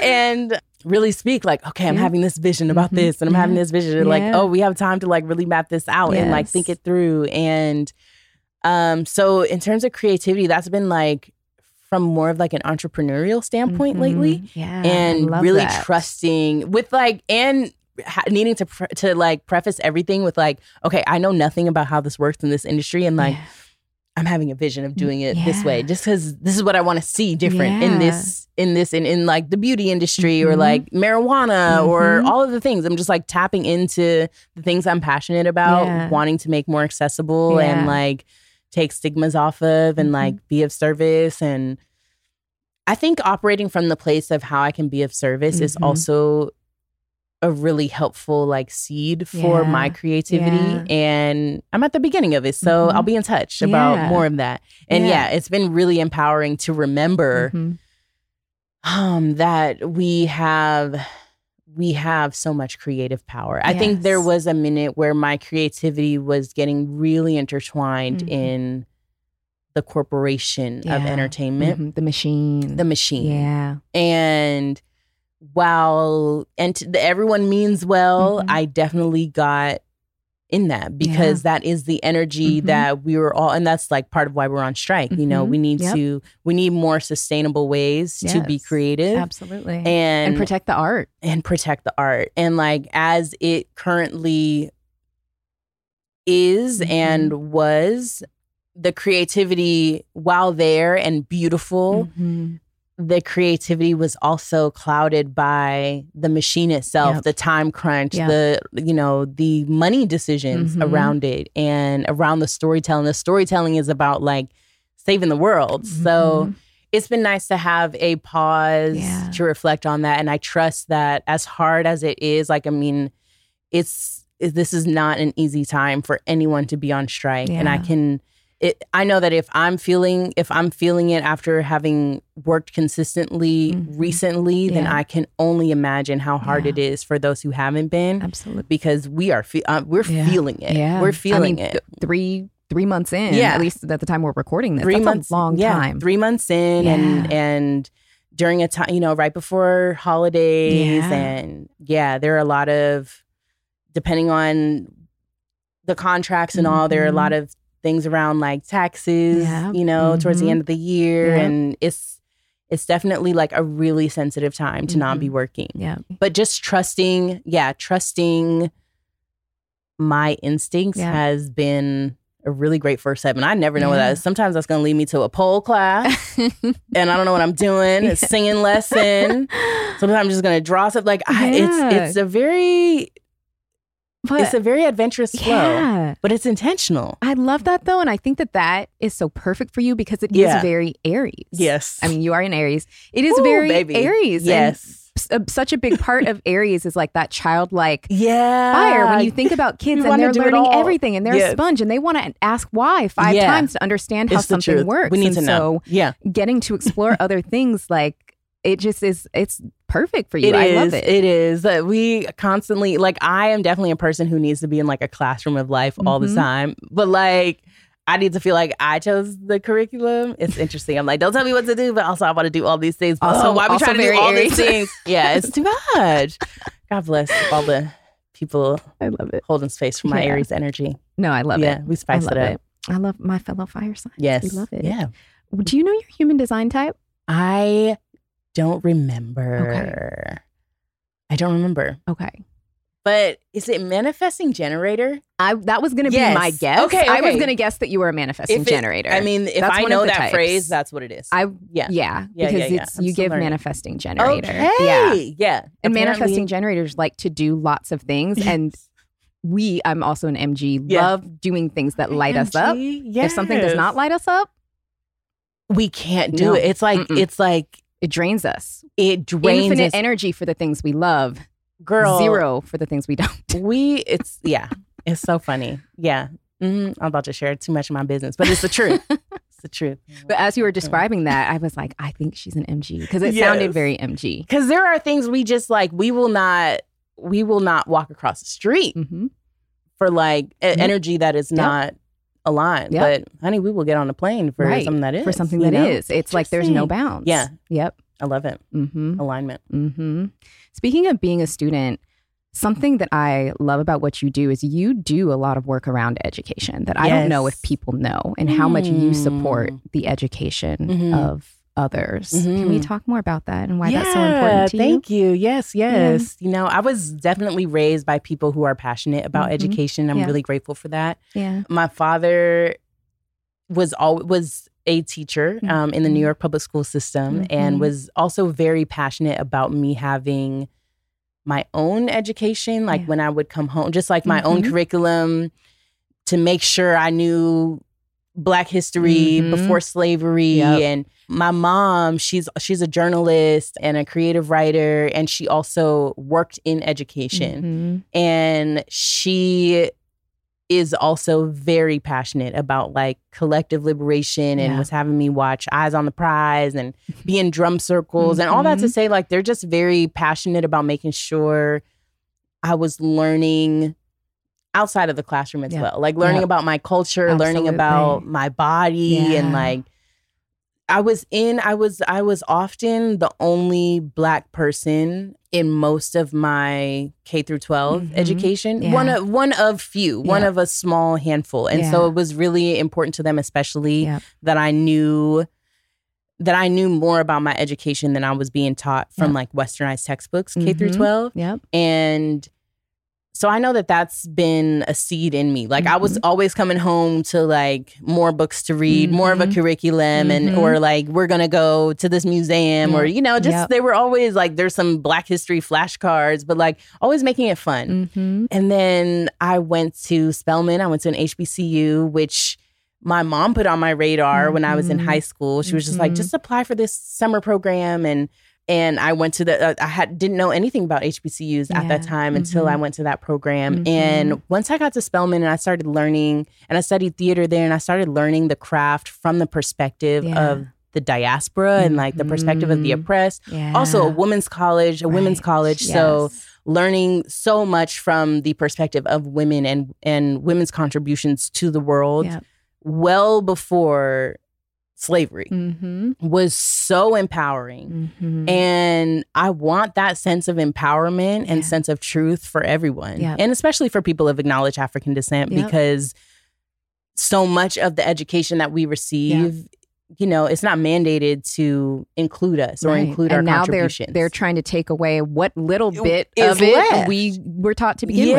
[SPEAKER 4] and really speak like, okay, I'm
[SPEAKER 3] Yeah.
[SPEAKER 4] having this vision about
[SPEAKER 3] Mhm.
[SPEAKER 4] this and I'm having this vision. And like, oh, we have time to like really map this out and like think it through. And um, so in terms of creativity, that's been like from more of like an entrepreneurial standpoint lately
[SPEAKER 3] Mhm. Yeah.
[SPEAKER 4] and really
[SPEAKER 3] that.
[SPEAKER 4] trusting with like and needing to pre- to like preface everything with like okay i know nothing about how this works in this industry and like
[SPEAKER 3] Yeah.
[SPEAKER 4] i'm having a vision of doing it this way just because this is what i want to see different in this in this in, in like the beauty industry or
[SPEAKER 3] Mhm.
[SPEAKER 4] like marijuana or
[SPEAKER 3] Mhm.
[SPEAKER 4] all of the things i'm just like tapping into the things i'm passionate about
[SPEAKER 3] Yeah.
[SPEAKER 4] wanting to make more accessible
[SPEAKER 3] Yeah.
[SPEAKER 4] and like take stigmas off of and
[SPEAKER 3] Mhm.
[SPEAKER 4] like be of service and I think operating from the place of how I can be of service is
[SPEAKER 3] Mhm.
[SPEAKER 4] also a really helpful like seed for
[SPEAKER 3] Yeah.
[SPEAKER 4] my creativity
[SPEAKER 3] Yeah.
[SPEAKER 4] and I'm at the beginning of it so
[SPEAKER 3] Mhm.
[SPEAKER 4] I'll be in touch about
[SPEAKER 3] Yeah.
[SPEAKER 4] more of that. And
[SPEAKER 3] Yeah.
[SPEAKER 4] it's been really empowering to remember
[SPEAKER 3] Mhm.
[SPEAKER 4] um that we have we have so much creative power. I think there was a minute where my creativity was getting really intertwined
[SPEAKER 3] Mhm.
[SPEAKER 4] in the corporation of
[SPEAKER 3] Yeah.
[SPEAKER 4] entertainment,
[SPEAKER 3] Mhm. The machine.
[SPEAKER 4] the machine.
[SPEAKER 3] Yeah.
[SPEAKER 4] And while and everyone means well,
[SPEAKER 3] Mhm.
[SPEAKER 4] I definitely got in that because that is the energy
[SPEAKER 3] Mhm.
[SPEAKER 4] that we were all and that's like part of why we're on strike. You know,
[SPEAKER 3] Mhm.
[SPEAKER 4] we need
[SPEAKER 3] Yep.
[SPEAKER 4] to we need more sustainable ways to be creative
[SPEAKER 3] Absolutely.
[SPEAKER 4] and
[SPEAKER 3] and protect the art.
[SPEAKER 4] and protect the art. And like as it currently is
[SPEAKER 3] Mhm.
[SPEAKER 4] and was, the creativity while there and beautiful,
[SPEAKER 3] Mhm.
[SPEAKER 4] The creativity was also clouded by the machine itself,
[SPEAKER 3] Yep.
[SPEAKER 4] the time crunch,
[SPEAKER 3] Yep.
[SPEAKER 4] the you know, the money decisions
[SPEAKER 3] Mhm.
[SPEAKER 4] around it and around the storytelling. The storytelling is about like saving the world. So
[SPEAKER 3] Mhm.
[SPEAKER 4] it's been nice to have a pause
[SPEAKER 3] Yeah.
[SPEAKER 4] to reflect on that. And I trust that as hard as it is, like, I mean, it's, this is not an easy time for anyone to be on strike and i can it i know that if i'm feeling if i'm feeling it after having worked consistently
[SPEAKER 3] Mhm.
[SPEAKER 4] recently then i can only imagine how hard
[SPEAKER 3] Yeah.
[SPEAKER 4] it is for those who haven't been
[SPEAKER 3] Absolutely.
[SPEAKER 4] because we are fe- uh, we're
[SPEAKER 3] Yeah.
[SPEAKER 4] feeling it
[SPEAKER 3] Yeah.
[SPEAKER 4] we're feeling
[SPEAKER 3] I mean,
[SPEAKER 4] it
[SPEAKER 3] th- three three months in,
[SPEAKER 4] Yeah.
[SPEAKER 3] at least at the time we're recording this.
[SPEAKER 4] three
[SPEAKER 3] That's
[SPEAKER 4] months
[SPEAKER 3] a long
[SPEAKER 4] yeah,
[SPEAKER 3] time.
[SPEAKER 4] three months in and and during a time you know right before holidays
[SPEAKER 3] Yeah.
[SPEAKER 4] and yeah there are a lot of depending on the contracts and all there are a lot of things around like taxes
[SPEAKER 3] Yeah.
[SPEAKER 4] you know towards the
[SPEAKER 3] Mhm.
[SPEAKER 4] end of the year
[SPEAKER 3] Yep.
[SPEAKER 4] and it's it's definitely like a really sensitive time to not be working
[SPEAKER 3] Yeah.
[SPEAKER 4] but just trusting yeah trusting my instincts
[SPEAKER 3] Yeah.
[SPEAKER 4] has been a really great first step and i never know what that is sometimes that's going to lead me to a pole class and i don't know what i'm doing a singing lesson sometimes i'm just going to draw something like I, it's it's a very
[SPEAKER 3] But
[SPEAKER 4] it's a very adventurous flow
[SPEAKER 3] Yeah.
[SPEAKER 4] but it's intentional
[SPEAKER 3] I love that though, and I think that that is so perfect for you because it is
[SPEAKER 4] Yeah.
[SPEAKER 3] very Aries.
[SPEAKER 4] yes
[SPEAKER 3] I mean, you are in Aries. It is
[SPEAKER 4] Ooh,
[SPEAKER 3] very
[SPEAKER 4] baby.
[SPEAKER 3] Aries.
[SPEAKER 4] yes
[SPEAKER 3] uh, such a big part of Aries is like that childlike
[SPEAKER 4] yeah
[SPEAKER 3] fire when you think about kids and they're learning everything and they're a sponge and they want to ask why five
[SPEAKER 4] Yeah.
[SPEAKER 3] times to understand how
[SPEAKER 4] it's
[SPEAKER 3] something works.
[SPEAKER 4] we need
[SPEAKER 3] and
[SPEAKER 4] to know yeah
[SPEAKER 3] getting to explore other things like it just is it's perfect for you.
[SPEAKER 4] It
[SPEAKER 3] I
[SPEAKER 4] is.
[SPEAKER 3] love it.
[SPEAKER 4] It is. Uh, We constantly like. I am definitely a person who needs to be in like a classroom of life all the
[SPEAKER 3] Mhm.
[SPEAKER 4] time. But like, I need to feel like I chose the curriculum. It's interesting. I'm like, don't tell me what to do, but also I want to do all these things. But
[SPEAKER 3] Also-
[SPEAKER 4] also, why we trying to do all these things? Yeah, it's too much. God bless all the people
[SPEAKER 3] I love it.
[SPEAKER 4] holding space for my
[SPEAKER 3] Yeah.
[SPEAKER 4] Aries energy.
[SPEAKER 3] No, I love
[SPEAKER 4] yeah,
[SPEAKER 3] it.
[SPEAKER 4] Yeah,
[SPEAKER 3] we
[SPEAKER 4] spice it up.
[SPEAKER 3] it. I love my fellow fire signs.
[SPEAKER 4] Yes,
[SPEAKER 3] We love it.
[SPEAKER 4] Yeah,
[SPEAKER 3] Do you know your human design type?
[SPEAKER 4] I don't remember. Okay. I don't remember.
[SPEAKER 3] Okay.
[SPEAKER 4] But is it manifesting generator?
[SPEAKER 3] I that was going to
[SPEAKER 4] Yes.
[SPEAKER 3] be my guess.
[SPEAKER 4] Okay,
[SPEAKER 3] I was going to guess that you were a manifesting
[SPEAKER 4] it-
[SPEAKER 3] generator.
[SPEAKER 4] I mean, if
[SPEAKER 3] That's
[SPEAKER 4] I know that
[SPEAKER 3] types.
[SPEAKER 4] phrase, that's what it is.
[SPEAKER 3] I
[SPEAKER 4] yeah.
[SPEAKER 3] yeah,
[SPEAKER 4] Yeah,
[SPEAKER 3] because
[SPEAKER 4] yeah, yeah.
[SPEAKER 3] it's
[SPEAKER 4] I'm
[SPEAKER 3] you give
[SPEAKER 4] learning.
[SPEAKER 3] manifesting generator.
[SPEAKER 4] Okay.
[SPEAKER 3] Yeah.
[SPEAKER 4] Yeah.
[SPEAKER 3] And
[SPEAKER 4] Apparently-
[SPEAKER 3] manifesting generators like to do lots of things and we I'm also an MG love doing things that light us up.
[SPEAKER 4] MG,
[SPEAKER 3] If something does not light us up,
[SPEAKER 4] we can't do
[SPEAKER 3] No.
[SPEAKER 4] it. It's like
[SPEAKER 3] Mm-mm.
[SPEAKER 4] it's like
[SPEAKER 3] it drains us.
[SPEAKER 4] it drains
[SPEAKER 3] Infinite
[SPEAKER 4] us.
[SPEAKER 3] energy for the things we love,
[SPEAKER 4] Girl,
[SPEAKER 3] zero for the things we don't.
[SPEAKER 4] We it's yeah. It's so funny. Yeah. hmm I'm about to share too much of my business, but it's the truth. it's the truth.
[SPEAKER 3] But as you were describing that, I was like, I think she's an MG because it sounded very MG.
[SPEAKER 4] Because there are things we just like we will not we will not walk across the street
[SPEAKER 3] Mm-hmm.
[SPEAKER 4] for like
[SPEAKER 3] Yep.
[SPEAKER 4] energy that is
[SPEAKER 3] Yep.
[SPEAKER 4] Not aligned.
[SPEAKER 3] Yep.
[SPEAKER 4] But honey, we will get on a plane for
[SPEAKER 3] Right.
[SPEAKER 4] something that is
[SPEAKER 3] For something that is,
[SPEAKER 4] know?
[SPEAKER 3] It's like there's no bounds.
[SPEAKER 4] Yeah.
[SPEAKER 3] Yep.
[SPEAKER 4] I love it.
[SPEAKER 3] Mm-hmm.
[SPEAKER 4] Alignment.
[SPEAKER 3] Mm-hmm. Speaking of being a student, something that I love about what you do is you do a lot of work around education that I don't know if people know and how much you support
[SPEAKER 4] Mm.
[SPEAKER 3] the education
[SPEAKER 4] Mhm.
[SPEAKER 3] of others. Can we
[SPEAKER 4] Mhm.
[SPEAKER 3] talk more about that and why that's so important to you?
[SPEAKER 4] thank you. Yes, yes. You know, I was definitely raised by people who are passionate about
[SPEAKER 3] Mhm.
[SPEAKER 4] education. I'm
[SPEAKER 3] Yeah.
[SPEAKER 4] really grateful for that.
[SPEAKER 3] Yeah.
[SPEAKER 4] My father was all was a teacher um, in the New
[SPEAKER 3] Mhm.
[SPEAKER 4] York public school system and was also very passionate about me having my own education. Like
[SPEAKER 3] Yeah.
[SPEAKER 4] when I would come home, just like my own curriculum to make sure I knew Black history
[SPEAKER 3] Mhm.
[SPEAKER 4] before slavery
[SPEAKER 3] Yep.
[SPEAKER 4] and my mom she's she's a journalist and a creative writer and she also worked in education
[SPEAKER 3] Mhm.
[SPEAKER 4] and she is also very passionate about like collective liberation and
[SPEAKER 3] Yeah.
[SPEAKER 4] was having me watch Eyes on the Prize and be in drum circles and all that to
[SPEAKER 3] Mhm.
[SPEAKER 4] say like they're just very passionate about making sure I was learning outside of the classroom as
[SPEAKER 3] Yeah.
[SPEAKER 4] well. Like learning
[SPEAKER 3] Yeah.
[SPEAKER 4] about my culture, learning about my body and like I was in I was I was often the only black person in most of my K through 12
[SPEAKER 3] Mhm.
[SPEAKER 4] education.
[SPEAKER 3] Yeah.
[SPEAKER 4] One of one of few, one of a small handful. And so it was really important to them especially that I knew that I knew more about my education than I was being taught from
[SPEAKER 3] Yeah.
[SPEAKER 4] like westernized textbooks K through
[SPEAKER 3] Mhm.
[SPEAKER 4] 12
[SPEAKER 3] Yep.
[SPEAKER 4] and so I know that that's been a seed in me. Like I was
[SPEAKER 3] Mhm.
[SPEAKER 4] always coming home to like more books to read, more of a
[SPEAKER 3] Mhm.
[SPEAKER 4] curriculum, and
[SPEAKER 3] Mhm.
[SPEAKER 4] or like we're gonna go to this museum, or you know, just
[SPEAKER 3] Yep.
[SPEAKER 4] they were always like there's some Black History flashcards, but like always making it fun.
[SPEAKER 3] Mm-hmm.
[SPEAKER 4] And then I went to Spelman. I went to an HBCU, which my mom put on my radar when I was in high school. She was just like, just apply for this summer program and and I went to the uh, I had didn't know anything about HBCUs at that
[SPEAKER 3] Yeah.
[SPEAKER 4] time until I
[SPEAKER 3] Mhm.
[SPEAKER 4] went to that program.
[SPEAKER 3] Mhm.
[SPEAKER 4] And once I got to Spelman and I started learning and I studied theater there and I started learning the craft from the perspective
[SPEAKER 3] Yeah.
[SPEAKER 4] of the diaspora and like the perspective of the
[SPEAKER 3] Mhm.
[SPEAKER 4] oppressed.
[SPEAKER 3] Yeah.
[SPEAKER 4] Also a women's college, a women's
[SPEAKER 3] Right.
[SPEAKER 4] college. So learning so much from the perspective of women and and women's contributions to the world
[SPEAKER 3] Yep.
[SPEAKER 4] well before slavery
[SPEAKER 3] Mm-hmm.
[SPEAKER 4] was so empowering.
[SPEAKER 3] Mm-hmm.
[SPEAKER 4] And I want that sense of empowerment and
[SPEAKER 3] Yeah.
[SPEAKER 4] sense of truth for everyone.
[SPEAKER 3] Yep.
[SPEAKER 4] And especially for people of acknowledged African descent
[SPEAKER 3] Yep.
[SPEAKER 4] because so much of the education that we receive, you know, it's not mandated to include us or
[SPEAKER 3] Right.
[SPEAKER 4] include
[SPEAKER 3] and
[SPEAKER 4] our
[SPEAKER 3] now they're
[SPEAKER 4] contributions.
[SPEAKER 3] they're trying to take away what little
[SPEAKER 4] It
[SPEAKER 3] bit of it
[SPEAKER 4] left.
[SPEAKER 3] we were taught to begin
[SPEAKER 4] yeah,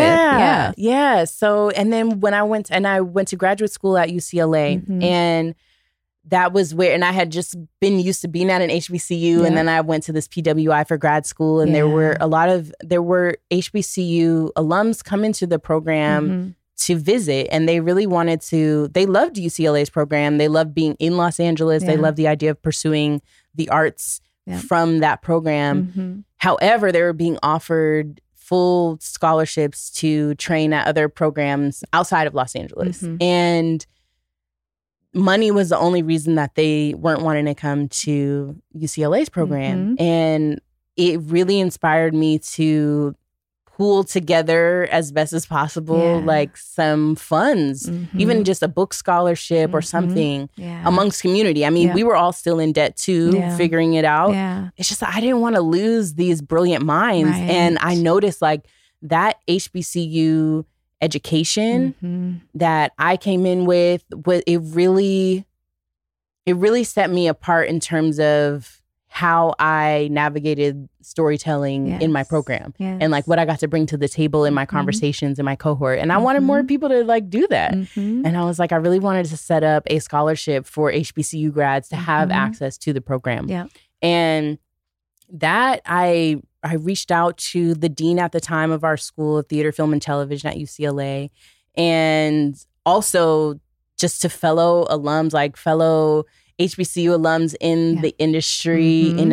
[SPEAKER 3] with. Yeah.
[SPEAKER 4] Yeah. So, and then when I went, and I went to graduate school at UCLA,
[SPEAKER 3] Mhm.
[SPEAKER 4] and that was where, and I had just been used to being at an HBCU,
[SPEAKER 3] Yeah.
[SPEAKER 4] and then I went to this PWI for grad school, and there were a lot of, there were HBCU alums come into the program
[SPEAKER 3] Mhm.
[SPEAKER 4] to visit, and they really wanted to, they loved UCLA's program. They loved being in Los Angeles. They loved the idea of pursuing the arts
[SPEAKER 3] Yeah.
[SPEAKER 4] from that program.
[SPEAKER 3] Mhm.
[SPEAKER 4] However, they were being offered full scholarships to train at other programs outside of Los Angeles.
[SPEAKER 3] Mhm.
[SPEAKER 4] And money was the only reason that they weren't wanting to come to UCLA's program.
[SPEAKER 3] Mhm.
[SPEAKER 4] And it really inspired me to pool together as best as possible
[SPEAKER 3] Yeah.
[SPEAKER 4] like some funds even
[SPEAKER 3] Mhm.
[SPEAKER 4] just a book scholarship or
[SPEAKER 3] Mhm.
[SPEAKER 4] something
[SPEAKER 3] Yeah.
[SPEAKER 4] amongst community i mean
[SPEAKER 3] Yeah.
[SPEAKER 4] we were all still in debt too figuring it out
[SPEAKER 3] yeah.
[SPEAKER 4] it's just I didn't want to lose these brilliant minds. And I noticed like that HBCU education
[SPEAKER 3] Mhm.
[SPEAKER 4] that I came in with, it really, it really set me apart in terms of how I navigated storytelling in my program
[SPEAKER 3] Yes.
[SPEAKER 4] and like what I got to bring to the table in my
[SPEAKER 3] Mhm.
[SPEAKER 4] conversations in my cohort. And I wanted more
[SPEAKER 3] Mhm.
[SPEAKER 4] people to like do that.
[SPEAKER 3] Mhm.
[SPEAKER 4] And I was like, I really wanted to set up a scholarship for HBCU grads to have
[SPEAKER 3] Mhm.
[SPEAKER 4] access to the program.
[SPEAKER 3] Yeah.
[SPEAKER 4] And that I I reached out to the dean at the time of our school of theater, film, and television at UCLA, and also just to fellow alums, like fellow HBCU alums in
[SPEAKER 3] Yeah.
[SPEAKER 4] the industry in
[SPEAKER 3] Mhm.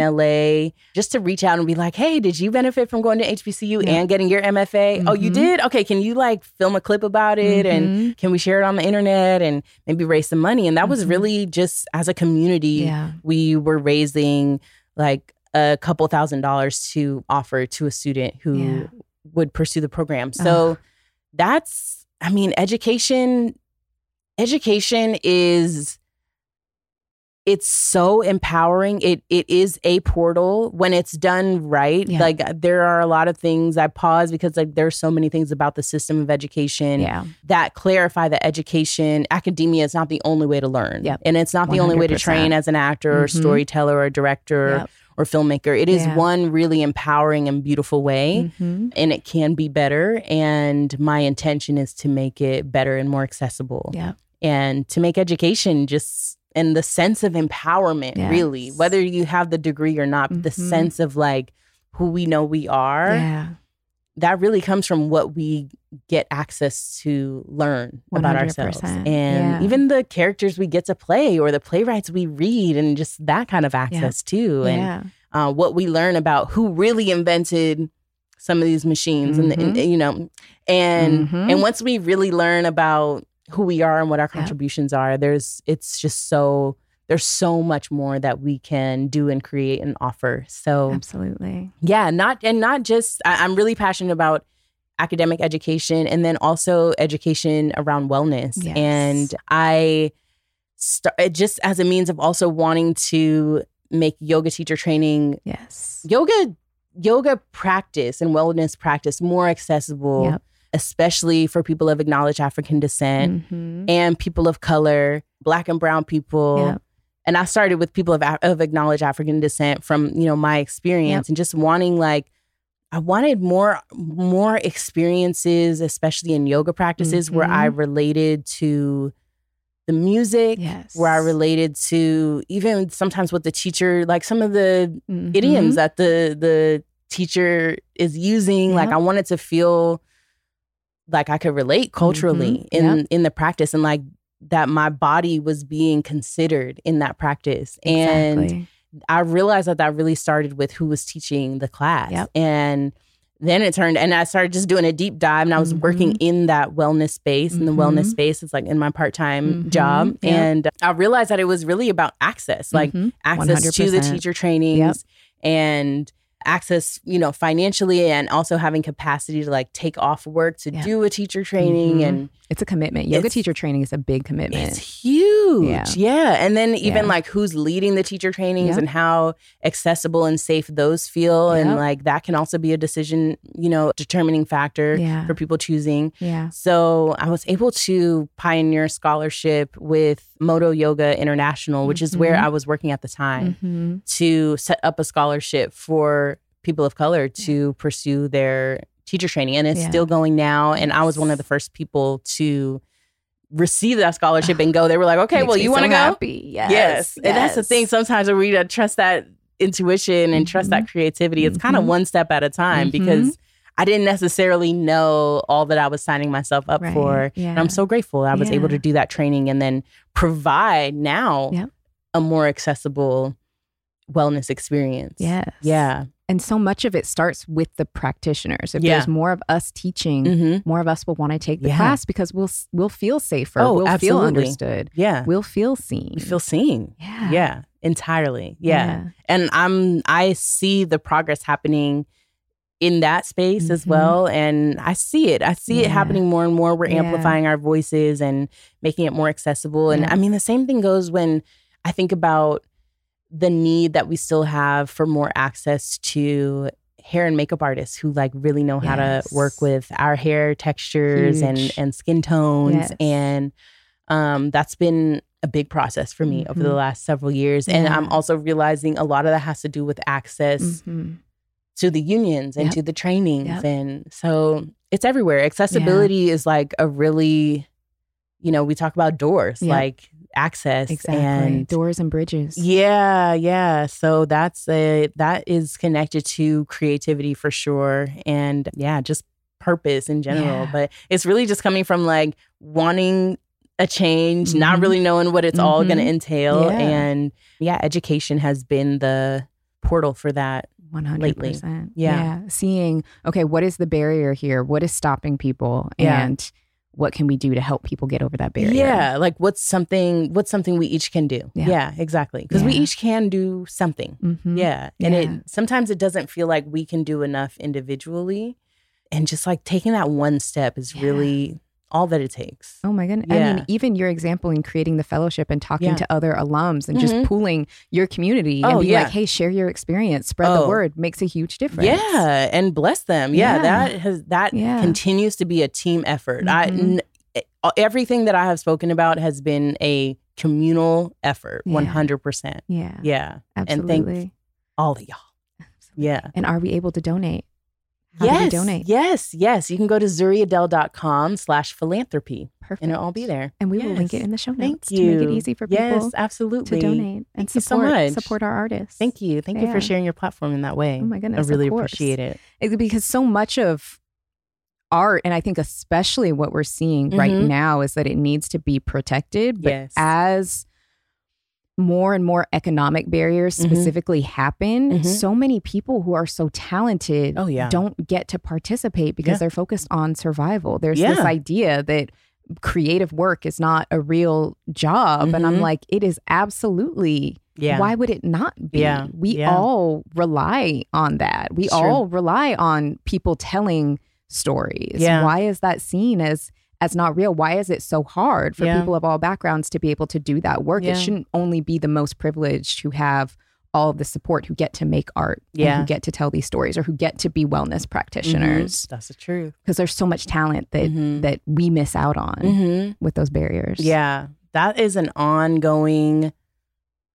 [SPEAKER 4] LA, just to reach out and be like, hey, did you benefit from going to HBCU
[SPEAKER 3] Yeah.
[SPEAKER 4] and getting your MFA? Oh, you
[SPEAKER 3] Mhm.
[SPEAKER 4] did? Okay, can you like film a clip about it and
[SPEAKER 3] Mhm.
[SPEAKER 4] can we share it on the internet and maybe raise some money? And that was
[SPEAKER 3] Mhm.
[SPEAKER 4] really just as a community,
[SPEAKER 3] Yeah.
[SPEAKER 4] we were raising like a couple thousand dollars to offer to a student who
[SPEAKER 3] Yeah.
[SPEAKER 4] would pursue the program. So that's, I mean, education, education is it's so empowering. It it is a portal when it's done right.
[SPEAKER 3] Yeah.
[SPEAKER 4] Like there are a lot of things I pause because like there's so many things about the system of education
[SPEAKER 3] Yeah.
[SPEAKER 4] that clarify that education, academia is not the only way to learn.
[SPEAKER 3] Yep.
[SPEAKER 4] And it's not the only way to train as an actor or
[SPEAKER 3] Mhm.
[SPEAKER 4] storyteller or director
[SPEAKER 3] Yep.
[SPEAKER 4] Or filmmaker. It is
[SPEAKER 3] Yeah.
[SPEAKER 4] one really empowering and beautiful way.
[SPEAKER 3] Mhm.
[SPEAKER 4] And it can be better. And my intention is to make it better and more accessible.
[SPEAKER 3] Yeah.
[SPEAKER 4] And to make education just and the sense of empowerment, really, whether you have the degree or not, the
[SPEAKER 3] Mhm.
[SPEAKER 4] sense of like who we know we are
[SPEAKER 3] Yeah.
[SPEAKER 4] That really comes from what we get access to learn about ourselves and
[SPEAKER 3] Yeah.
[SPEAKER 4] even the characters we get to play or the playwrights we read and just that kind of access too and
[SPEAKER 3] Yeah.
[SPEAKER 4] uh, what we learn about who really invented some of these machines and, and, you know and
[SPEAKER 3] Mhm.
[SPEAKER 4] and once we really learn about who we are and what our
[SPEAKER 3] Yeah.
[SPEAKER 4] contributions are there's it's just so there's so much more that we can do and create and offer so
[SPEAKER 3] Absolutely.
[SPEAKER 4] yeah not and not just I, i'm really passionate about academic education and then also education around wellness
[SPEAKER 3] Yes.
[SPEAKER 4] and i start just as a means of also wanting to make yoga teacher training
[SPEAKER 3] Yes.
[SPEAKER 4] yoga yoga practice and wellness practice more accessible
[SPEAKER 3] Yep.
[SPEAKER 4] especially for people of acknowledged african descent
[SPEAKER 3] Mhm.
[SPEAKER 4] and people of color black and brown people
[SPEAKER 3] Yep.
[SPEAKER 4] And I started with people of, of acknowledged African descent from you know my experience and just wanting like I wanted more more experiences, especially in yoga practices, where I related to the music,
[SPEAKER 3] Yes.
[SPEAKER 4] where I related to even sometimes what the teacher like some of the
[SPEAKER 3] Mhm.
[SPEAKER 4] idioms that the the teacher is using. Like I wanted to feel like I could relate culturally
[SPEAKER 3] Mhm.
[SPEAKER 4] in
[SPEAKER 3] Yep.
[SPEAKER 4] in the practice and like that my body was being considered in that practice. And I realized that that really started with who was teaching the class.
[SPEAKER 3] Yep.
[SPEAKER 4] And then it turned, and I started just doing a deep dive, and I was working
[SPEAKER 3] Mhm.
[SPEAKER 4] in that wellness space. And the wellness
[SPEAKER 3] Mhm.
[SPEAKER 4] space is like in my part time
[SPEAKER 3] Mhm.
[SPEAKER 4] job.
[SPEAKER 3] Yep.
[SPEAKER 4] And I realized that it was really about access, like
[SPEAKER 3] Mhm.
[SPEAKER 4] access to the teacher trainings and access, you know, financially and also having capacity to like take off work to
[SPEAKER 3] Yeah.
[SPEAKER 4] do a teacher training.
[SPEAKER 3] Mhm.
[SPEAKER 4] And
[SPEAKER 3] It's a commitment. Yoga teacher training is a big commitment.
[SPEAKER 4] it's huge.
[SPEAKER 3] Yeah.
[SPEAKER 4] Yeah. And then even
[SPEAKER 3] Yeah.
[SPEAKER 4] like who's leading the teacher trainings and how accessible and safe those feel. And like that can also be a decision, you know, determining factor for people choosing.
[SPEAKER 3] yeah.
[SPEAKER 4] So I was able to pioneer scholarship with Modo Yoga International, which is where
[SPEAKER 3] Mhm.
[SPEAKER 4] I was working at the time,
[SPEAKER 3] hmm
[SPEAKER 4] to set up a scholarship for people of color to pursue their teacher training. And it's
[SPEAKER 3] Yeah.
[SPEAKER 4] still going now. And I was one of the first people to receive that scholarship and go. They were like, okay, well, you want to go?
[SPEAKER 3] happy. Yes.
[SPEAKER 4] Yes. And that's the thing. Sometimes when we trust that intuition and trust that creativity, it's kind of
[SPEAKER 3] Mhm.
[SPEAKER 4] one step at a time
[SPEAKER 3] Mhm.
[SPEAKER 4] because I didn't necessarily know all that I was signing myself up
[SPEAKER 3] Right.
[SPEAKER 4] for.
[SPEAKER 3] Yeah.
[SPEAKER 4] And I'm so grateful I was able to do that training and then provide now
[SPEAKER 3] Yep.
[SPEAKER 4] a more accessible wellness experience.
[SPEAKER 3] Yes.
[SPEAKER 4] Yeah.
[SPEAKER 3] And so much of it starts with the practitioners. If
[SPEAKER 4] Yeah.
[SPEAKER 3] there's more of us teaching,
[SPEAKER 4] hmm
[SPEAKER 3] more of us will want to take the
[SPEAKER 4] Yeah.
[SPEAKER 3] class because we'll we'll feel safer.
[SPEAKER 4] Oh,
[SPEAKER 3] we'll feel understood.
[SPEAKER 4] Yeah.
[SPEAKER 3] We'll feel seen.
[SPEAKER 4] We feel seen.
[SPEAKER 3] yeah.
[SPEAKER 4] Yeah. Entirely. yeah. and i'm i see the progress happening in that space as
[SPEAKER 3] Mhm.
[SPEAKER 4] well and i see it i see it happening more and more we're
[SPEAKER 3] Yeah.
[SPEAKER 4] amplifying our voices and making it more accessible and
[SPEAKER 3] Yeah.
[SPEAKER 4] i mean the same thing goes when i think about the need that we still have for more access to hair and makeup artists who like really know how to work with our hair textures and
[SPEAKER 3] Huge.
[SPEAKER 4] and skin tones
[SPEAKER 3] Yes.
[SPEAKER 4] and um that's been a big process for me over the
[SPEAKER 3] Mhm.
[SPEAKER 4] last several years and i'm also realizing a lot of that has to do with access
[SPEAKER 3] Mhm.
[SPEAKER 4] To the unions and
[SPEAKER 3] Yep.
[SPEAKER 4] to the trainings
[SPEAKER 3] Yep.
[SPEAKER 4] and so it's everywhere accessibility is like a really you know we talk about doors like access
[SPEAKER 3] Exactly.
[SPEAKER 4] and
[SPEAKER 3] Doors and bridges.
[SPEAKER 4] yeah yeah so that's a that is connected to creativity for sure and yeah just purpose in general
[SPEAKER 3] Yeah.
[SPEAKER 4] but it's really just coming from like wanting a change not
[SPEAKER 3] Mhm.
[SPEAKER 4] really knowing what it's all going to entail
[SPEAKER 3] Yeah.
[SPEAKER 4] and yeah education has been the portal for that
[SPEAKER 3] 100%.
[SPEAKER 4] lately. Yeah.
[SPEAKER 3] Seeing, okay, what is the barrier here? What is stopping people?
[SPEAKER 4] Yeah.
[SPEAKER 3] And what can we do to help people get over that barrier?
[SPEAKER 4] Yeah, like what's something what's something we each can do.
[SPEAKER 3] Yeah.
[SPEAKER 4] Yeah, exactly. Because we each can do something.
[SPEAKER 3] Mhm.
[SPEAKER 4] Yeah. And
[SPEAKER 3] Yeah.
[SPEAKER 4] it sometimes it doesn't feel like we can do enough individually. And just like taking that one step is
[SPEAKER 3] Yeah.
[SPEAKER 4] really all that it takes.
[SPEAKER 3] Oh my goodness. I mean, even your example in creating the fellowship and talking
[SPEAKER 4] Yeah.
[SPEAKER 3] to other alums and just
[SPEAKER 4] Mhm.
[SPEAKER 3] pooling your community
[SPEAKER 4] Oh,
[SPEAKER 3] and being
[SPEAKER 4] yeah.
[SPEAKER 3] like, hey, share your experience, spread the
[SPEAKER 4] Oh.
[SPEAKER 3] word makes a huge difference.
[SPEAKER 4] Yeah, and bless them. Yeah,
[SPEAKER 3] Yeah.
[SPEAKER 4] that has that
[SPEAKER 3] Yeah.
[SPEAKER 4] continues to be a team effort. I
[SPEAKER 3] Mhm.
[SPEAKER 4] n- everything that I have spoken about has been a communal effort, 100%.
[SPEAKER 3] Yeah.
[SPEAKER 4] Yeah.
[SPEAKER 3] Absolutely.
[SPEAKER 4] And thank all of y'all. Yeah.
[SPEAKER 3] And are we able to donate? How
[SPEAKER 4] yes,
[SPEAKER 3] donate?
[SPEAKER 4] Yes, yes. You can go to zuriadele.com slash philanthropy
[SPEAKER 3] Perfect.
[SPEAKER 4] and it'll all be there.
[SPEAKER 3] And we will link it in the show
[SPEAKER 4] Thank
[SPEAKER 3] notes to make it easy for people Yes,
[SPEAKER 4] absolutely.
[SPEAKER 3] to donate and
[SPEAKER 4] Thank you so
[SPEAKER 3] support
[SPEAKER 4] much.
[SPEAKER 3] support our artists.
[SPEAKER 4] Thank you. Thank you for sharing your platform in that way.
[SPEAKER 3] Oh my goodness,
[SPEAKER 4] I really appreciate it.
[SPEAKER 3] It's because so much of art and I think especially what we're seeing right
[SPEAKER 4] Mhm.
[SPEAKER 3] now is that it needs to be protected. But
[SPEAKER 4] Yes.
[SPEAKER 3] as more and more economic barriers
[SPEAKER 4] Mhm.
[SPEAKER 3] specifically happen,
[SPEAKER 4] Mhm.
[SPEAKER 3] so many people who are so talented
[SPEAKER 4] Oh, yeah.
[SPEAKER 3] don't get to participate because
[SPEAKER 4] Yeah.
[SPEAKER 3] they're focused on survival. There's this idea that creative work is not a real job. And I'm
[SPEAKER 4] Mhm.
[SPEAKER 3] like, it is absolutely.
[SPEAKER 4] Yeah.
[SPEAKER 3] Why would it not be?
[SPEAKER 4] Yeah.
[SPEAKER 3] We
[SPEAKER 4] Yeah.
[SPEAKER 3] all rely on that. We
[SPEAKER 4] It's true.
[SPEAKER 3] all rely on people telling stories.
[SPEAKER 4] Yeah.
[SPEAKER 3] Why is that seen as as not real? Why is it so hard for
[SPEAKER 4] Yeah.
[SPEAKER 3] people of all backgrounds to be able to do that work?
[SPEAKER 4] Yeah.
[SPEAKER 3] It shouldn't only be the most privileged who have all of the support who get to make art
[SPEAKER 4] Yeah.
[SPEAKER 3] who get to tell these stories or who get to be wellness practitioners
[SPEAKER 4] That's the truth.
[SPEAKER 3] because there's so much talent that
[SPEAKER 4] Mhm.
[SPEAKER 3] that we miss out on
[SPEAKER 4] Mm-hmm.
[SPEAKER 3] with those barriers.
[SPEAKER 4] Yeah. That is an ongoing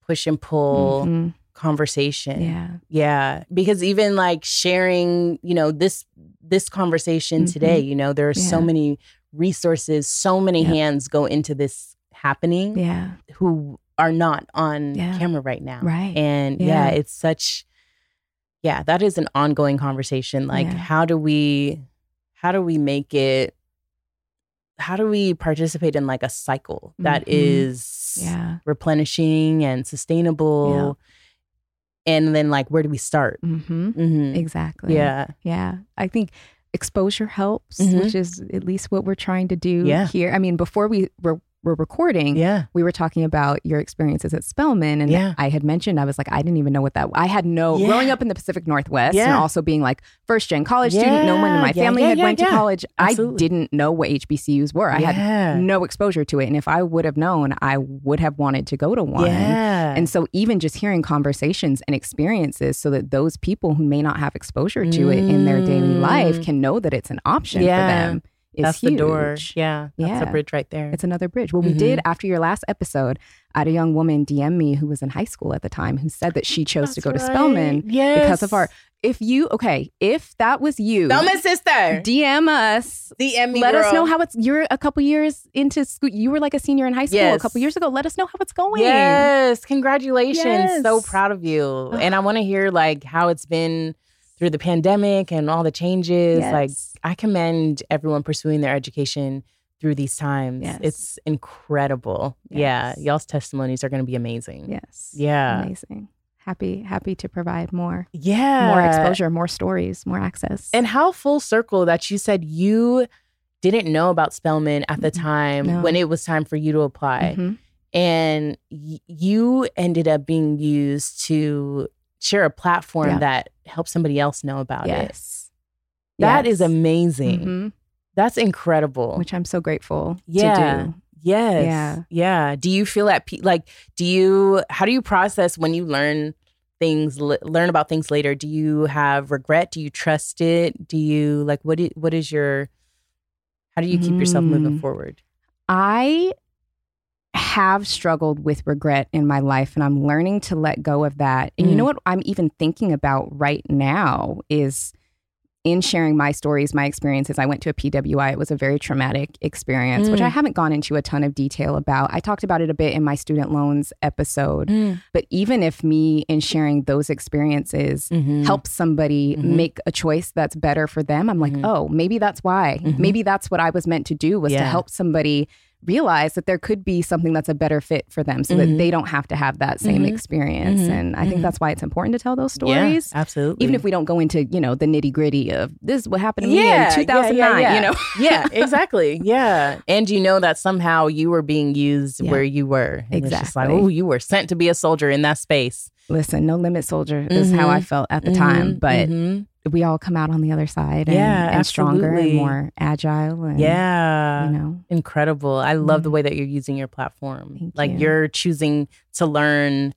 [SPEAKER 4] push and pull
[SPEAKER 3] Mhm.
[SPEAKER 4] conversation.
[SPEAKER 3] Yeah.
[SPEAKER 4] Yeah, because even like sharing, you know, this this conversation
[SPEAKER 3] Mhm.
[SPEAKER 4] today, you know, there are so many resources, so many
[SPEAKER 3] Yep.
[SPEAKER 4] hands go into this happening
[SPEAKER 3] Yeah.
[SPEAKER 4] who are not on
[SPEAKER 3] Yeah.
[SPEAKER 4] camera right now.
[SPEAKER 3] Right.
[SPEAKER 4] And yeah.
[SPEAKER 3] Yeah.
[SPEAKER 4] it's such yeah, that is an ongoing conversation. Like
[SPEAKER 3] Yeah.
[SPEAKER 4] how do we how do we make it how do we participate in like a cycle that
[SPEAKER 3] Mhm.
[SPEAKER 4] is
[SPEAKER 3] Yeah.
[SPEAKER 4] replenishing and sustainable and then like where do we start?
[SPEAKER 3] Mm-hmm.
[SPEAKER 4] Mm-hmm.
[SPEAKER 3] Exactly.
[SPEAKER 4] Yeah.
[SPEAKER 3] Yeah. I think exposure helps,
[SPEAKER 4] Mhm.
[SPEAKER 3] which is at least what we're trying to do
[SPEAKER 4] Yeah.
[SPEAKER 3] here. I mean, before we were, were recording,
[SPEAKER 4] Yeah.
[SPEAKER 3] we were talking about your experiences at Spelman. And
[SPEAKER 4] Yeah.
[SPEAKER 3] I had mentioned, I was like, I didn't even know what that I had no,
[SPEAKER 4] Yeah.
[SPEAKER 3] growing up in the Pacific Northwest and also being like first gen college student, no one in my
[SPEAKER 4] Yeah,
[SPEAKER 3] family
[SPEAKER 4] yeah,
[SPEAKER 3] had
[SPEAKER 4] yeah,
[SPEAKER 3] went
[SPEAKER 4] yeah.
[SPEAKER 3] to college.
[SPEAKER 4] Absolutely.
[SPEAKER 3] I didn't know what HBCUs were. I
[SPEAKER 4] Yeah.
[SPEAKER 3] had no exposure to it. And if I would have known, I would have wanted to go to one.
[SPEAKER 4] Yeah.
[SPEAKER 3] And so, even just hearing conversations and experiences so that those people who may not have exposure to it in their daily life
[SPEAKER 4] Mm.
[SPEAKER 3] can know that it's an option
[SPEAKER 4] Yeah.
[SPEAKER 3] for them is
[SPEAKER 4] that's
[SPEAKER 3] huge.
[SPEAKER 4] the door. Yeah. That's
[SPEAKER 3] Yeah.
[SPEAKER 4] the bridge right there.
[SPEAKER 3] It's another bridge. Well, we
[SPEAKER 4] Mhm.
[SPEAKER 3] did after your last episode. I had a young woman DM me who was in high school at the time who said that she chose to
[SPEAKER 4] That's
[SPEAKER 3] go to. Spelman
[SPEAKER 4] Yes.
[SPEAKER 3] because of our. If you okay, if that was you,
[SPEAKER 4] Spelman sister.
[SPEAKER 3] DM us.
[SPEAKER 4] DM me,
[SPEAKER 3] Let us know how it's. You're a couple years into school. You were like a senior in high school a couple years ago. Let us know how it's going.
[SPEAKER 4] Yes, congratulations. So proud of you. And I want to hear like how it's been through the pandemic and all the changes. Like I commend everyone pursuing their education through these times.
[SPEAKER 3] Yes.
[SPEAKER 4] It's incredible.
[SPEAKER 3] Yes.
[SPEAKER 4] Yeah, y'all's testimonies are going to be amazing.
[SPEAKER 3] Yes.
[SPEAKER 4] Yeah.
[SPEAKER 3] Amazing. Happy, happy to provide more,
[SPEAKER 4] Yeah.
[SPEAKER 3] more exposure, more stories, more access.
[SPEAKER 4] And how full circle that you said you didn't know about Spelman at the time
[SPEAKER 3] No.
[SPEAKER 4] when it was time for you to apply.
[SPEAKER 3] Mhm.
[SPEAKER 4] and y- you ended up being used to share a platform
[SPEAKER 3] Yeah.
[SPEAKER 4] that helps somebody else know about it.
[SPEAKER 3] yes,
[SPEAKER 4] That is
[SPEAKER 3] Yes.
[SPEAKER 4] amazing.
[SPEAKER 3] Mhm.
[SPEAKER 4] That's incredible.
[SPEAKER 3] Which I'm so grateful
[SPEAKER 4] yeah.
[SPEAKER 3] to do.
[SPEAKER 4] Yes.
[SPEAKER 3] Yeah.
[SPEAKER 4] Yeah. Do you feel at pe- like do you how do you process when you learn things le- learn about things later? Do you have regret? Do you trust it? Do you like what i- what is your how do you keep yourself moving
[SPEAKER 3] Mm.
[SPEAKER 4] forward?
[SPEAKER 3] I have struggled with regret in my life and I'm learning to let go of that. And you
[SPEAKER 4] Mm.
[SPEAKER 3] know what I'm even thinking about right now is in sharing my stories, my experiences. I went to a PWI. It was a very traumatic experience, which
[SPEAKER 4] Mm.
[SPEAKER 3] I haven't gone into a ton of detail about. I talked about it a bit in my student loans episode. But even if me in sharing those experiences
[SPEAKER 4] Mhm.
[SPEAKER 3] helps somebody
[SPEAKER 4] Mhm.
[SPEAKER 3] make a choice that's better for them, I'm like,
[SPEAKER 4] Mhm.
[SPEAKER 3] oh, maybe that's why.
[SPEAKER 4] Mhm.
[SPEAKER 3] Maybe that's what I was meant to do was to help somebody realize that there could be something that's a better fit for them so
[SPEAKER 4] Mhm.
[SPEAKER 3] that they don't have to have that same
[SPEAKER 4] Mhm.
[SPEAKER 3] experience.
[SPEAKER 4] Mhm.
[SPEAKER 3] And I think
[SPEAKER 4] Mhm.
[SPEAKER 3] that's why it's important to tell those
[SPEAKER 4] Yeah,
[SPEAKER 3] stories.
[SPEAKER 4] absolutely.
[SPEAKER 3] Even if we don't go into, you know, the nitty gritty of this is what happened to me in 2009,
[SPEAKER 4] yeah, yeah,
[SPEAKER 3] you know?
[SPEAKER 4] yeah, exactly. Yeah. And you know that somehow you were being used
[SPEAKER 3] Yeah.
[SPEAKER 4] where you were. And It's just like,
[SPEAKER 3] Exactly.
[SPEAKER 4] oh, you were sent to be a soldier in that space.
[SPEAKER 3] Listen, no limit soldier is how I
[SPEAKER 4] Mhm.
[SPEAKER 3] felt at the time.
[SPEAKER 4] Mhm,
[SPEAKER 3] But. We all come out on the other side and,
[SPEAKER 4] Yeah,
[SPEAKER 3] and stronger and more agile. And,
[SPEAKER 4] yeah.
[SPEAKER 3] You know,
[SPEAKER 4] Incredible. I love the
[SPEAKER 3] Mhm.
[SPEAKER 4] way that you're using your platform.
[SPEAKER 3] Thank
[SPEAKER 4] like
[SPEAKER 3] you.
[SPEAKER 4] you're choosing to learn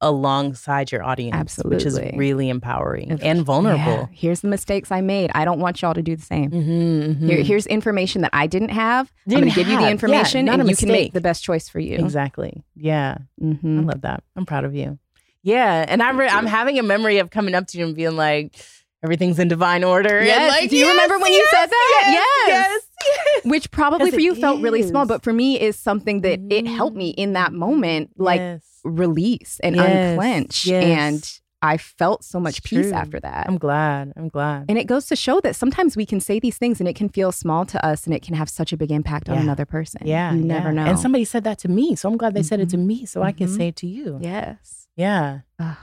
[SPEAKER 4] alongside your audience, absolutely which is really empowering
[SPEAKER 3] If-
[SPEAKER 4] and
[SPEAKER 3] Yeah.
[SPEAKER 4] vulnerable.
[SPEAKER 3] Here's the mistakes I made. I don't want y'all to do the same.
[SPEAKER 4] Mm-hmm,
[SPEAKER 3] Here, here's information that I didn't have. I'm
[SPEAKER 4] Didn't
[SPEAKER 3] going to give you the information
[SPEAKER 4] a
[SPEAKER 3] and you can make the best choice for you.
[SPEAKER 4] Exactly. Yeah. I
[SPEAKER 3] Mhm.
[SPEAKER 4] love that. I'm proud of you. Yeah, and I'm re- I'm having a memory of coming up to you and being like, everything's in divine order. and
[SPEAKER 3] Yes.
[SPEAKER 4] like,
[SPEAKER 3] Do you
[SPEAKER 4] yes,
[SPEAKER 3] remember when you
[SPEAKER 4] yes,
[SPEAKER 3] said that?
[SPEAKER 4] Yes,
[SPEAKER 3] Yes.
[SPEAKER 4] yes, yes.
[SPEAKER 3] Which probably for
[SPEAKER 4] it
[SPEAKER 3] you felt really small, but for me is something that it helped me in that moment, like
[SPEAKER 4] Yes.
[SPEAKER 3] release and
[SPEAKER 4] Yes.
[SPEAKER 3] unclench.
[SPEAKER 4] Yes.
[SPEAKER 3] And I felt so much
[SPEAKER 4] It's
[SPEAKER 3] peace
[SPEAKER 4] true.
[SPEAKER 3] after that.
[SPEAKER 4] I'm glad. I'm glad.
[SPEAKER 3] and it goes to show that sometimes we can say these things and it can feel small to us and it can have such a big impact on another person.
[SPEAKER 4] yeah,
[SPEAKER 3] You never
[SPEAKER 4] yeah.
[SPEAKER 3] know.
[SPEAKER 4] And somebody said that to me, so I'm glad they said it to
[SPEAKER 3] Mhm.
[SPEAKER 4] me, so I can
[SPEAKER 3] Mhm.
[SPEAKER 4] say it to you.
[SPEAKER 3] Yes.
[SPEAKER 4] Yeah,
[SPEAKER 3] Ugh,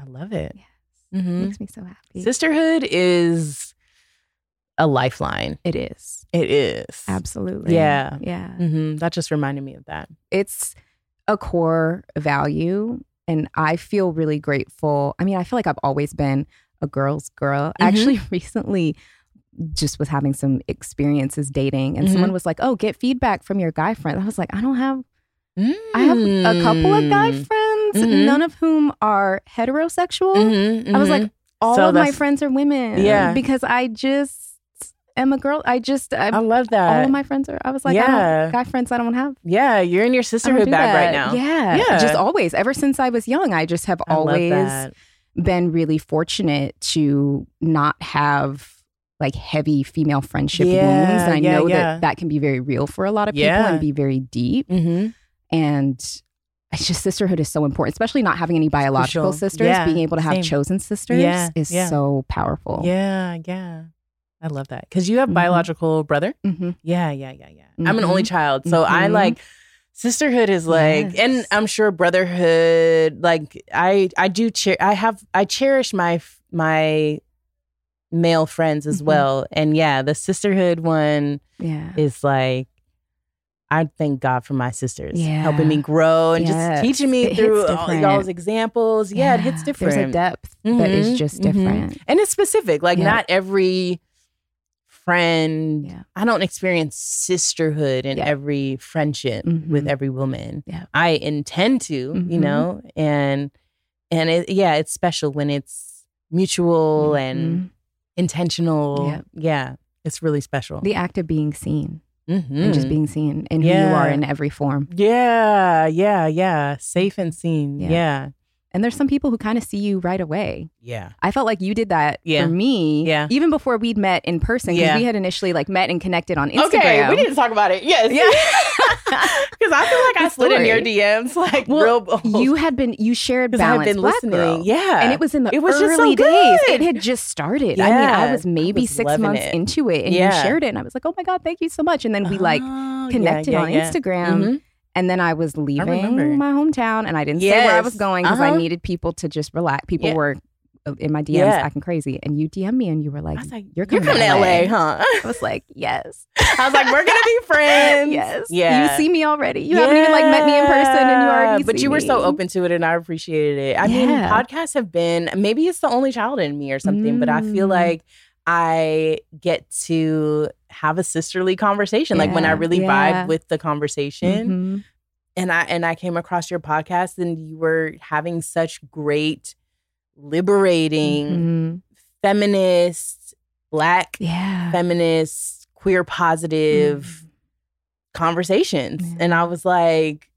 [SPEAKER 4] I love it.
[SPEAKER 3] yes.
[SPEAKER 4] Mhm.
[SPEAKER 3] Makes me so happy.
[SPEAKER 4] Sisterhood is a lifeline.
[SPEAKER 3] it is.
[SPEAKER 4] It is
[SPEAKER 3] Absolutely.
[SPEAKER 4] Yeah.
[SPEAKER 3] Yeah.
[SPEAKER 4] hmm That just reminded me of that.
[SPEAKER 3] it's a core value and i feel really grateful i mean i feel like i've always been a girl's girl
[SPEAKER 4] Mhm.
[SPEAKER 3] actually recently just was having some experiences dating and
[SPEAKER 4] Mhm.
[SPEAKER 3] someone was like oh get feedback from your guy friend i was like i don't have i have a couple of guy
[SPEAKER 4] Mm.
[SPEAKER 3] Friends
[SPEAKER 4] Mhm.
[SPEAKER 3] none of whom are heterosexual
[SPEAKER 4] Mhm,
[SPEAKER 3] i was like all
[SPEAKER 4] So
[SPEAKER 3] of my friends are women
[SPEAKER 4] Yeah.
[SPEAKER 3] because i just am a girl i just I,
[SPEAKER 4] I love that.
[SPEAKER 3] all of my friends are i was like I
[SPEAKER 4] Yeah.
[SPEAKER 3] guy friends i don't have
[SPEAKER 4] yeah, you're in your sisterhood bag right now.
[SPEAKER 3] Yeah.
[SPEAKER 4] Yeah.
[SPEAKER 3] Just always. Ever since I was young, I just have
[SPEAKER 4] I
[SPEAKER 3] always been really fortunate to not have like heavy female friendship wounds.
[SPEAKER 4] Yeah,
[SPEAKER 3] And I
[SPEAKER 4] yeah,
[SPEAKER 3] know
[SPEAKER 4] yeah.
[SPEAKER 3] that that can be very real for a lot of people and be very deep.
[SPEAKER 4] Mhm.
[SPEAKER 3] And it's just sisterhood is so important, especially not having any biological
[SPEAKER 4] Crucial.
[SPEAKER 3] sisters.
[SPEAKER 4] Yeah,
[SPEAKER 3] Being able to have
[SPEAKER 4] same.
[SPEAKER 3] chosen sisters
[SPEAKER 4] Yeah,
[SPEAKER 3] is
[SPEAKER 4] yeah.
[SPEAKER 3] so powerful.
[SPEAKER 4] Yeah, yeah. I love that because you have
[SPEAKER 3] Mhm.
[SPEAKER 4] biological brother.
[SPEAKER 3] Mhm.
[SPEAKER 4] Yeah, yeah, yeah, yeah. I'm an only child, so I
[SPEAKER 3] Mhm.
[SPEAKER 4] like sisterhood is like and i'm sure brotherhood like i i do cher- i have i cherish my my male friends as
[SPEAKER 3] Mhm.
[SPEAKER 4] well and yeah the sisterhood one
[SPEAKER 3] Yeah.
[SPEAKER 4] is like I thank God for my sisters
[SPEAKER 3] Yeah.
[SPEAKER 4] helping me grow and
[SPEAKER 3] Yes.
[SPEAKER 4] just teaching me
[SPEAKER 3] It
[SPEAKER 4] through all y'all's examples. Yeah, it hits different.
[SPEAKER 3] There's a depth that is
[SPEAKER 4] Mhm,
[SPEAKER 3] just
[SPEAKER 4] mhm.
[SPEAKER 3] different.
[SPEAKER 4] And it's specific. Like
[SPEAKER 3] Yeah.
[SPEAKER 4] not every friend
[SPEAKER 3] Yeah.
[SPEAKER 4] I don't experience sisterhood in
[SPEAKER 3] Yeah.
[SPEAKER 4] every friendship with
[SPEAKER 3] Mhm.
[SPEAKER 4] every woman.
[SPEAKER 3] Yeah.
[SPEAKER 4] I intend to, you
[SPEAKER 3] Mhm.
[SPEAKER 4] know, and and it yeah, it's special when it's mutual and
[SPEAKER 3] Mhm.
[SPEAKER 4] intentional.
[SPEAKER 3] Yeah.
[SPEAKER 4] Yeah. It's really special.
[SPEAKER 3] The act of being seen
[SPEAKER 4] Mhm.
[SPEAKER 3] and just being seen in who you are in every form.
[SPEAKER 4] Yeah, yeah, yeah. Safe and seen.
[SPEAKER 3] Yeah.
[SPEAKER 4] Yeah.
[SPEAKER 3] And there's some people who kind of see you right away.
[SPEAKER 4] Yeah.
[SPEAKER 3] I felt like you did that
[SPEAKER 4] Yeah.
[SPEAKER 3] for me.
[SPEAKER 4] Yeah.
[SPEAKER 3] Even before we'd met in person, because
[SPEAKER 4] Yeah.
[SPEAKER 3] we had initially like met and connected on Instagram.
[SPEAKER 4] Okay, we need to talk about it. Yes.
[SPEAKER 3] Yeah.
[SPEAKER 4] Because I feel like I slid in your. DMs like
[SPEAKER 3] Well,
[SPEAKER 4] real bold.
[SPEAKER 3] you had been you shared
[SPEAKER 4] I
[SPEAKER 3] balance
[SPEAKER 4] been
[SPEAKER 3] Black
[SPEAKER 4] listening.
[SPEAKER 3] Girl.
[SPEAKER 4] Yeah.
[SPEAKER 3] and it was in the
[SPEAKER 4] It was just so
[SPEAKER 3] early days.
[SPEAKER 4] good.
[SPEAKER 3] It had just started. I mean, I was maybe
[SPEAKER 4] was
[SPEAKER 3] six months
[SPEAKER 4] it.
[SPEAKER 3] into it, and
[SPEAKER 4] Yeah.
[SPEAKER 3] you shared it, and I was like, "Oh my god, thank you so much!" And then we like
[SPEAKER 4] Oh, yeah,
[SPEAKER 3] connected
[SPEAKER 4] yeah,
[SPEAKER 3] on
[SPEAKER 4] yeah.
[SPEAKER 3] Instagram.
[SPEAKER 4] Mhm.
[SPEAKER 3] And then I was leaving
[SPEAKER 4] remember.
[SPEAKER 3] my hometown, and I didn't say where I was going because I
[SPEAKER 4] Uh-huh.
[SPEAKER 3] needed people to just relax. People
[SPEAKER 4] Yeah.
[SPEAKER 3] were uh, in my DMs
[SPEAKER 4] Yeah.
[SPEAKER 3] acting crazy, and you DM me, and you were like,
[SPEAKER 4] I was like,
[SPEAKER 3] "You're
[SPEAKER 4] You're
[SPEAKER 3] coming,
[SPEAKER 4] coming to LA,
[SPEAKER 3] LA,
[SPEAKER 4] huh?
[SPEAKER 3] I was like, "Yes,
[SPEAKER 4] I was like, we're gonna be friends.
[SPEAKER 3] yes,
[SPEAKER 4] Yeah.
[SPEAKER 3] You see me already. You haven't even like met me in person, and you already.
[SPEAKER 4] But you were so open to it, and I appreciated it. I mean, podcasts have been maybe it's the only child in me or something, but I feel
[SPEAKER 3] Mm.
[SPEAKER 4] like I get to have a sisterly conversation, like when I really
[SPEAKER 3] yeah.
[SPEAKER 4] vibe with the conversation.
[SPEAKER 3] Mhm.
[SPEAKER 4] And I and I came across your podcast, and you were having such great, liberating,
[SPEAKER 3] Mhm.
[SPEAKER 4] feminist, black
[SPEAKER 3] Yeah.
[SPEAKER 4] feminist, queer positive conversations.
[SPEAKER 3] Yeah.
[SPEAKER 4] And I was like,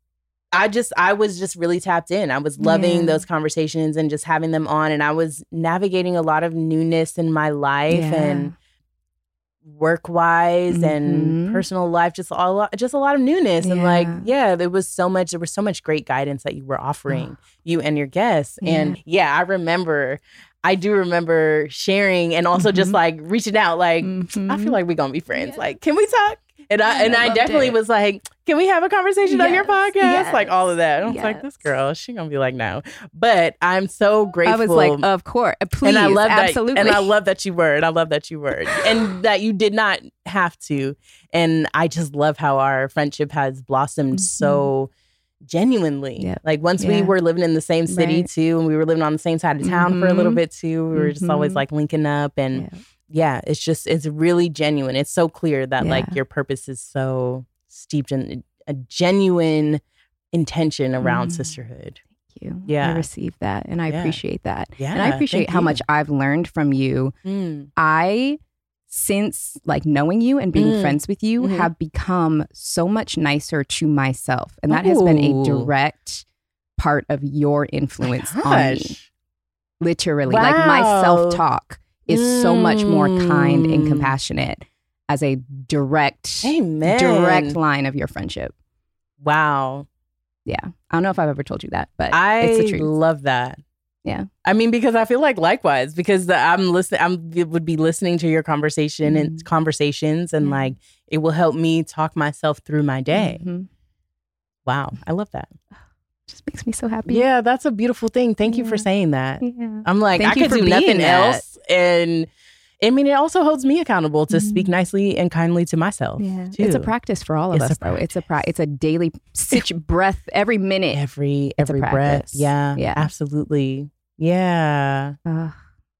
[SPEAKER 4] I just, I was just really tapped in. I was loving
[SPEAKER 3] Yeah.
[SPEAKER 4] those conversations and just having them on. And I was navigating a lot of newness in my life
[SPEAKER 3] Yeah.
[SPEAKER 4] and work wise and
[SPEAKER 3] Mhm.
[SPEAKER 4] personal life, just a lot, just a lot of newness. And like,
[SPEAKER 3] Yeah.
[SPEAKER 4] yeah, there was so much, there was so much great guidance that you were offering you and your guests.
[SPEAKER 3] Yeah.
[SPEAKER 4] And yeah, I remember. I do remember sharing and also just
[SPEAKER 3] Mhm.
[SPEAKER 4] like reaching out, like, I
[SPEAKER 3] Mhm.
[SPEAKER 4] feel like we're gonna be friends. Like, can we talk? And I
[SPEAKER 3] Yeah,
[SPEAKER 4] and
[SPEAKER 3] I
[SPEAKER 4] I, definitely
[SPEAKER 3] it.
[SPEAKER 4] was like, can we have a conversation on your
[SPEAKER 3] Yes,
[SPEAKER 4] podcast? Like all of that. I was
[SPEAKER 3] yes,
[SPEAKER 4] like, this
[SPEAKER 3] yes.
[SPEAKER 4] girl, she gonna be like, no. But I'm so grateful.
[SPEAKER 3] I was like, of course, please,
[SPEAKER 4] and I love
[SPEAKER 3] absolutely.
[SPEAKER 4] that. And I love that you were. And I love that you were. and that you did not have to. And I just love how our friendship has blossomed so genuinely.
[SPEAKER 3] Mm-hmm.
[SPEAKER 4] Like once we were living in the same city
[SPEAKER 3] Right.
[SPEAKER 4] too, and we were living on the same side of town for a little
[SPEAKER 3] Mhm.
[SPEAKER 4] bit too. We were just always
[SPEAKER 3] Mhm.
[SPEAKER 4] like linking up and
[SPEAKER 3] Yeah.
[SPEAKER 4] Yeah, it's just it's really genuine. It's so clear that like your purpose is so steeped in a genuine intention around
[SPEAKER 3] Mm.
[SPEAKER 4] sisterhood.
[SPEAKER 3] Thank you.
[SPEAKER 4] Yeah.
[SPEAKER 3] I received that, and I
[SPEAKER 4] Yeah.
[SPEAKER 3] appreciate that.
[SPEAKER 4] Yeah,
[SPEAKER 3] and I appreciate how
[SPEAKER 4] you.
[SPEAKER 3] much I've learned from you.
[SPEAKER 4] Mm.
[SPEAKER 3] I since like knowing you and being
[SPEAKER 4] Mm.
[SPEAKER 3] friends with you
[SPEAKER 4] Mhm.
[SPEAKER 3] have become so much nicer to myself and that has been a direct part of your influence on me literally like my self-talk is so much more kind and
[SPEAKER 4] Mm.
[SPEAKER 3] compassionate as a direct
[SPEAKER 4] Amen.
[SPEAKER 3] direct line of your friendship
[SPEAKER 4] Wow.
[SPEAKER 3] yeah i don't know if i've ever told you that but
[SPEAKER 4] I
[SPEAKER 3] it's the truth
[SPEAKER 4] love that.
[SPEAKER 3] Yeah.
[SPEAKER 4] I mean, because I feel like likewise, because the, I'm listening, I'm would be listening to your conversation and
[SPEAKER 3] Mhm.
[SPEAKER 4] conversations, and
[SPEAKER 3] Yeah.
[SPEAKER 4] like it will help me talk myself through my day.
[SPEAKER 3] Mhm.
[SPEAKER 4] Wow, I love that.
[SPEAKER 3] Just makes me so happy
[SPEAKER 4] Yeah, that's a beautiful thing. Thank you for saying that.
[SPEAKER 3] yeah
[SPEAKER 4] I'm like,
[SPEAKER 3] Thank
[SPEAKER 4] I could do nothing
[SPEAKER 3] that.
[SPEAKER 4] else. And I mean, it also holds me accountable to speak
[SPEAKER 3] Mhm.
[SPEAKER 4] nicely and kindly to myself.
[SPEAKER 3] Yeah, it's a practice for all of
[SPEAKER 4] It's a
[SPEAKER 3] us, though. It's a pra- it's a daily stitch breath every minute.
[SPEAKER 4] Every every breath. Yeah.
[SPEAKER 3] Yeah.
[SPEAKER 4] Absolutely. Yeah.
[SPEAKER 3] Ugh.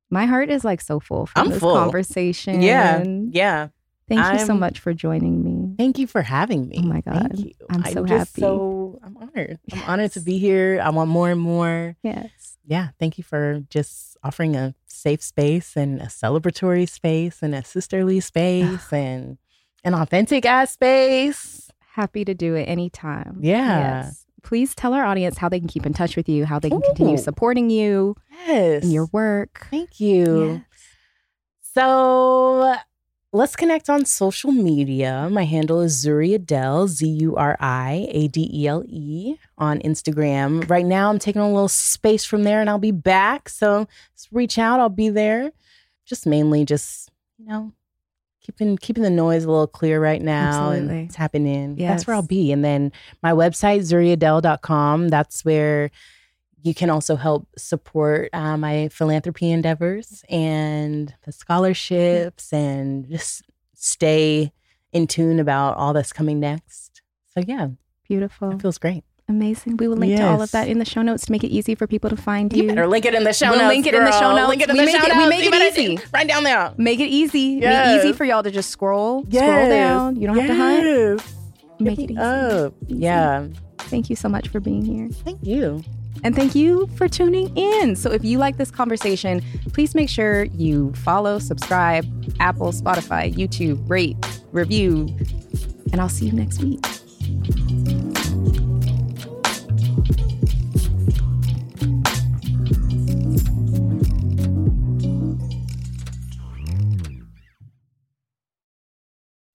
[SPEAKER 3] my heart is like so full from
[SPEAKER 4] I'm
[SPEAKER 3] this
[SPEAKER 4] full.
[SPEAKER 3] conversation.
[SPEAKER 4] Yeah. Yeah.
[SPEAKER 3] Thank you so much for joining me.
[SPEAKER 4] Thank you for having me.
[SPEAKER 3] Oh my God.
[SPEAKER 4] Thank you.
[SPEAKER 3] I'm so
[SPEAKER 4] just
[SPEAKER 3] happy.
[SPEAKER 4] So I'm honored. I'm honored to be here. I want more and more.
[SPEAKER 3] Yes.
[SPEAKER 4] Yeah. Thank you for just offering a safe space and a celebratory space and a sisterly space and an authentic ass space.
[SPEAKER 3] Happy to do it anytime.
[SPEAKER 4] Yeah.
[SPEAKER 3] Yes. Please tell our audience how they can keep in touch with you, how they can continue supporting you
[SPEAKER 4] Yes.
[SPEAKER 3] in your work.
[SPEAKER 4] Thank you.
[SPEAKER 3] Yes.
[SPEAKER 4] So let's connect on social media. My handle is Zuri Adele, Z U R I A D E L E on Instagram. Right now, I'm taking a little space from there and I'll be back. So just reach out, I'll be there. Just mainly just, you know, keeping keeping the noise a little clear right now
[SPEAKER 3] Absolutely.
[SPEAKER 4] and tapping in. That's where I'll be. And then my website, zuriadele.com, that's where you can also help support uh, my philanthropy endeavors and the scholarships and just stay in tune about all that's coming next. So yeah,
[SPEAKER 3] Beautiful.
[SPEAKER 4] it feels great.
[SPEAKER 3] Amazing. We will link to all of that in the show notes to make it easy for people to find you.
[SPEAKER 4] You better link it in the show
[SPEAKER 3] We'll
[SPEAKER 4] notes.
[SPEAKER 3] link it in the show notes.
[SPEAKER 4] Link it in
[SPEAKER 3] We
[SPEAKER 4] the show
[SPEAKER 3] it- we make
[SPEAKER 4] You
[SPEAKER 3] it easy.
[SPEAKER 4] do- Right down there.
[SPEAKER 3] Make it easy. Make it easy for y'all to just scroll, scroll down. You don't have to hunt. Make
[SPEAKER 4] Hit
[SPEAKER 3] it easy.
[SPEAKER 4] up.
[SPEAKER 3] Easy.
[SPEAKER 4] Yeah.
[SPEAKER 3] Thank you so much for being here.
[SPEAKER 4] Thank you.
[SPEAKER 3] And thank you for tuning in. So if you like this conversation, please make sure you follow, subscribe, Apple, Spotify, YouTube, rate, review, and I'll see you next week.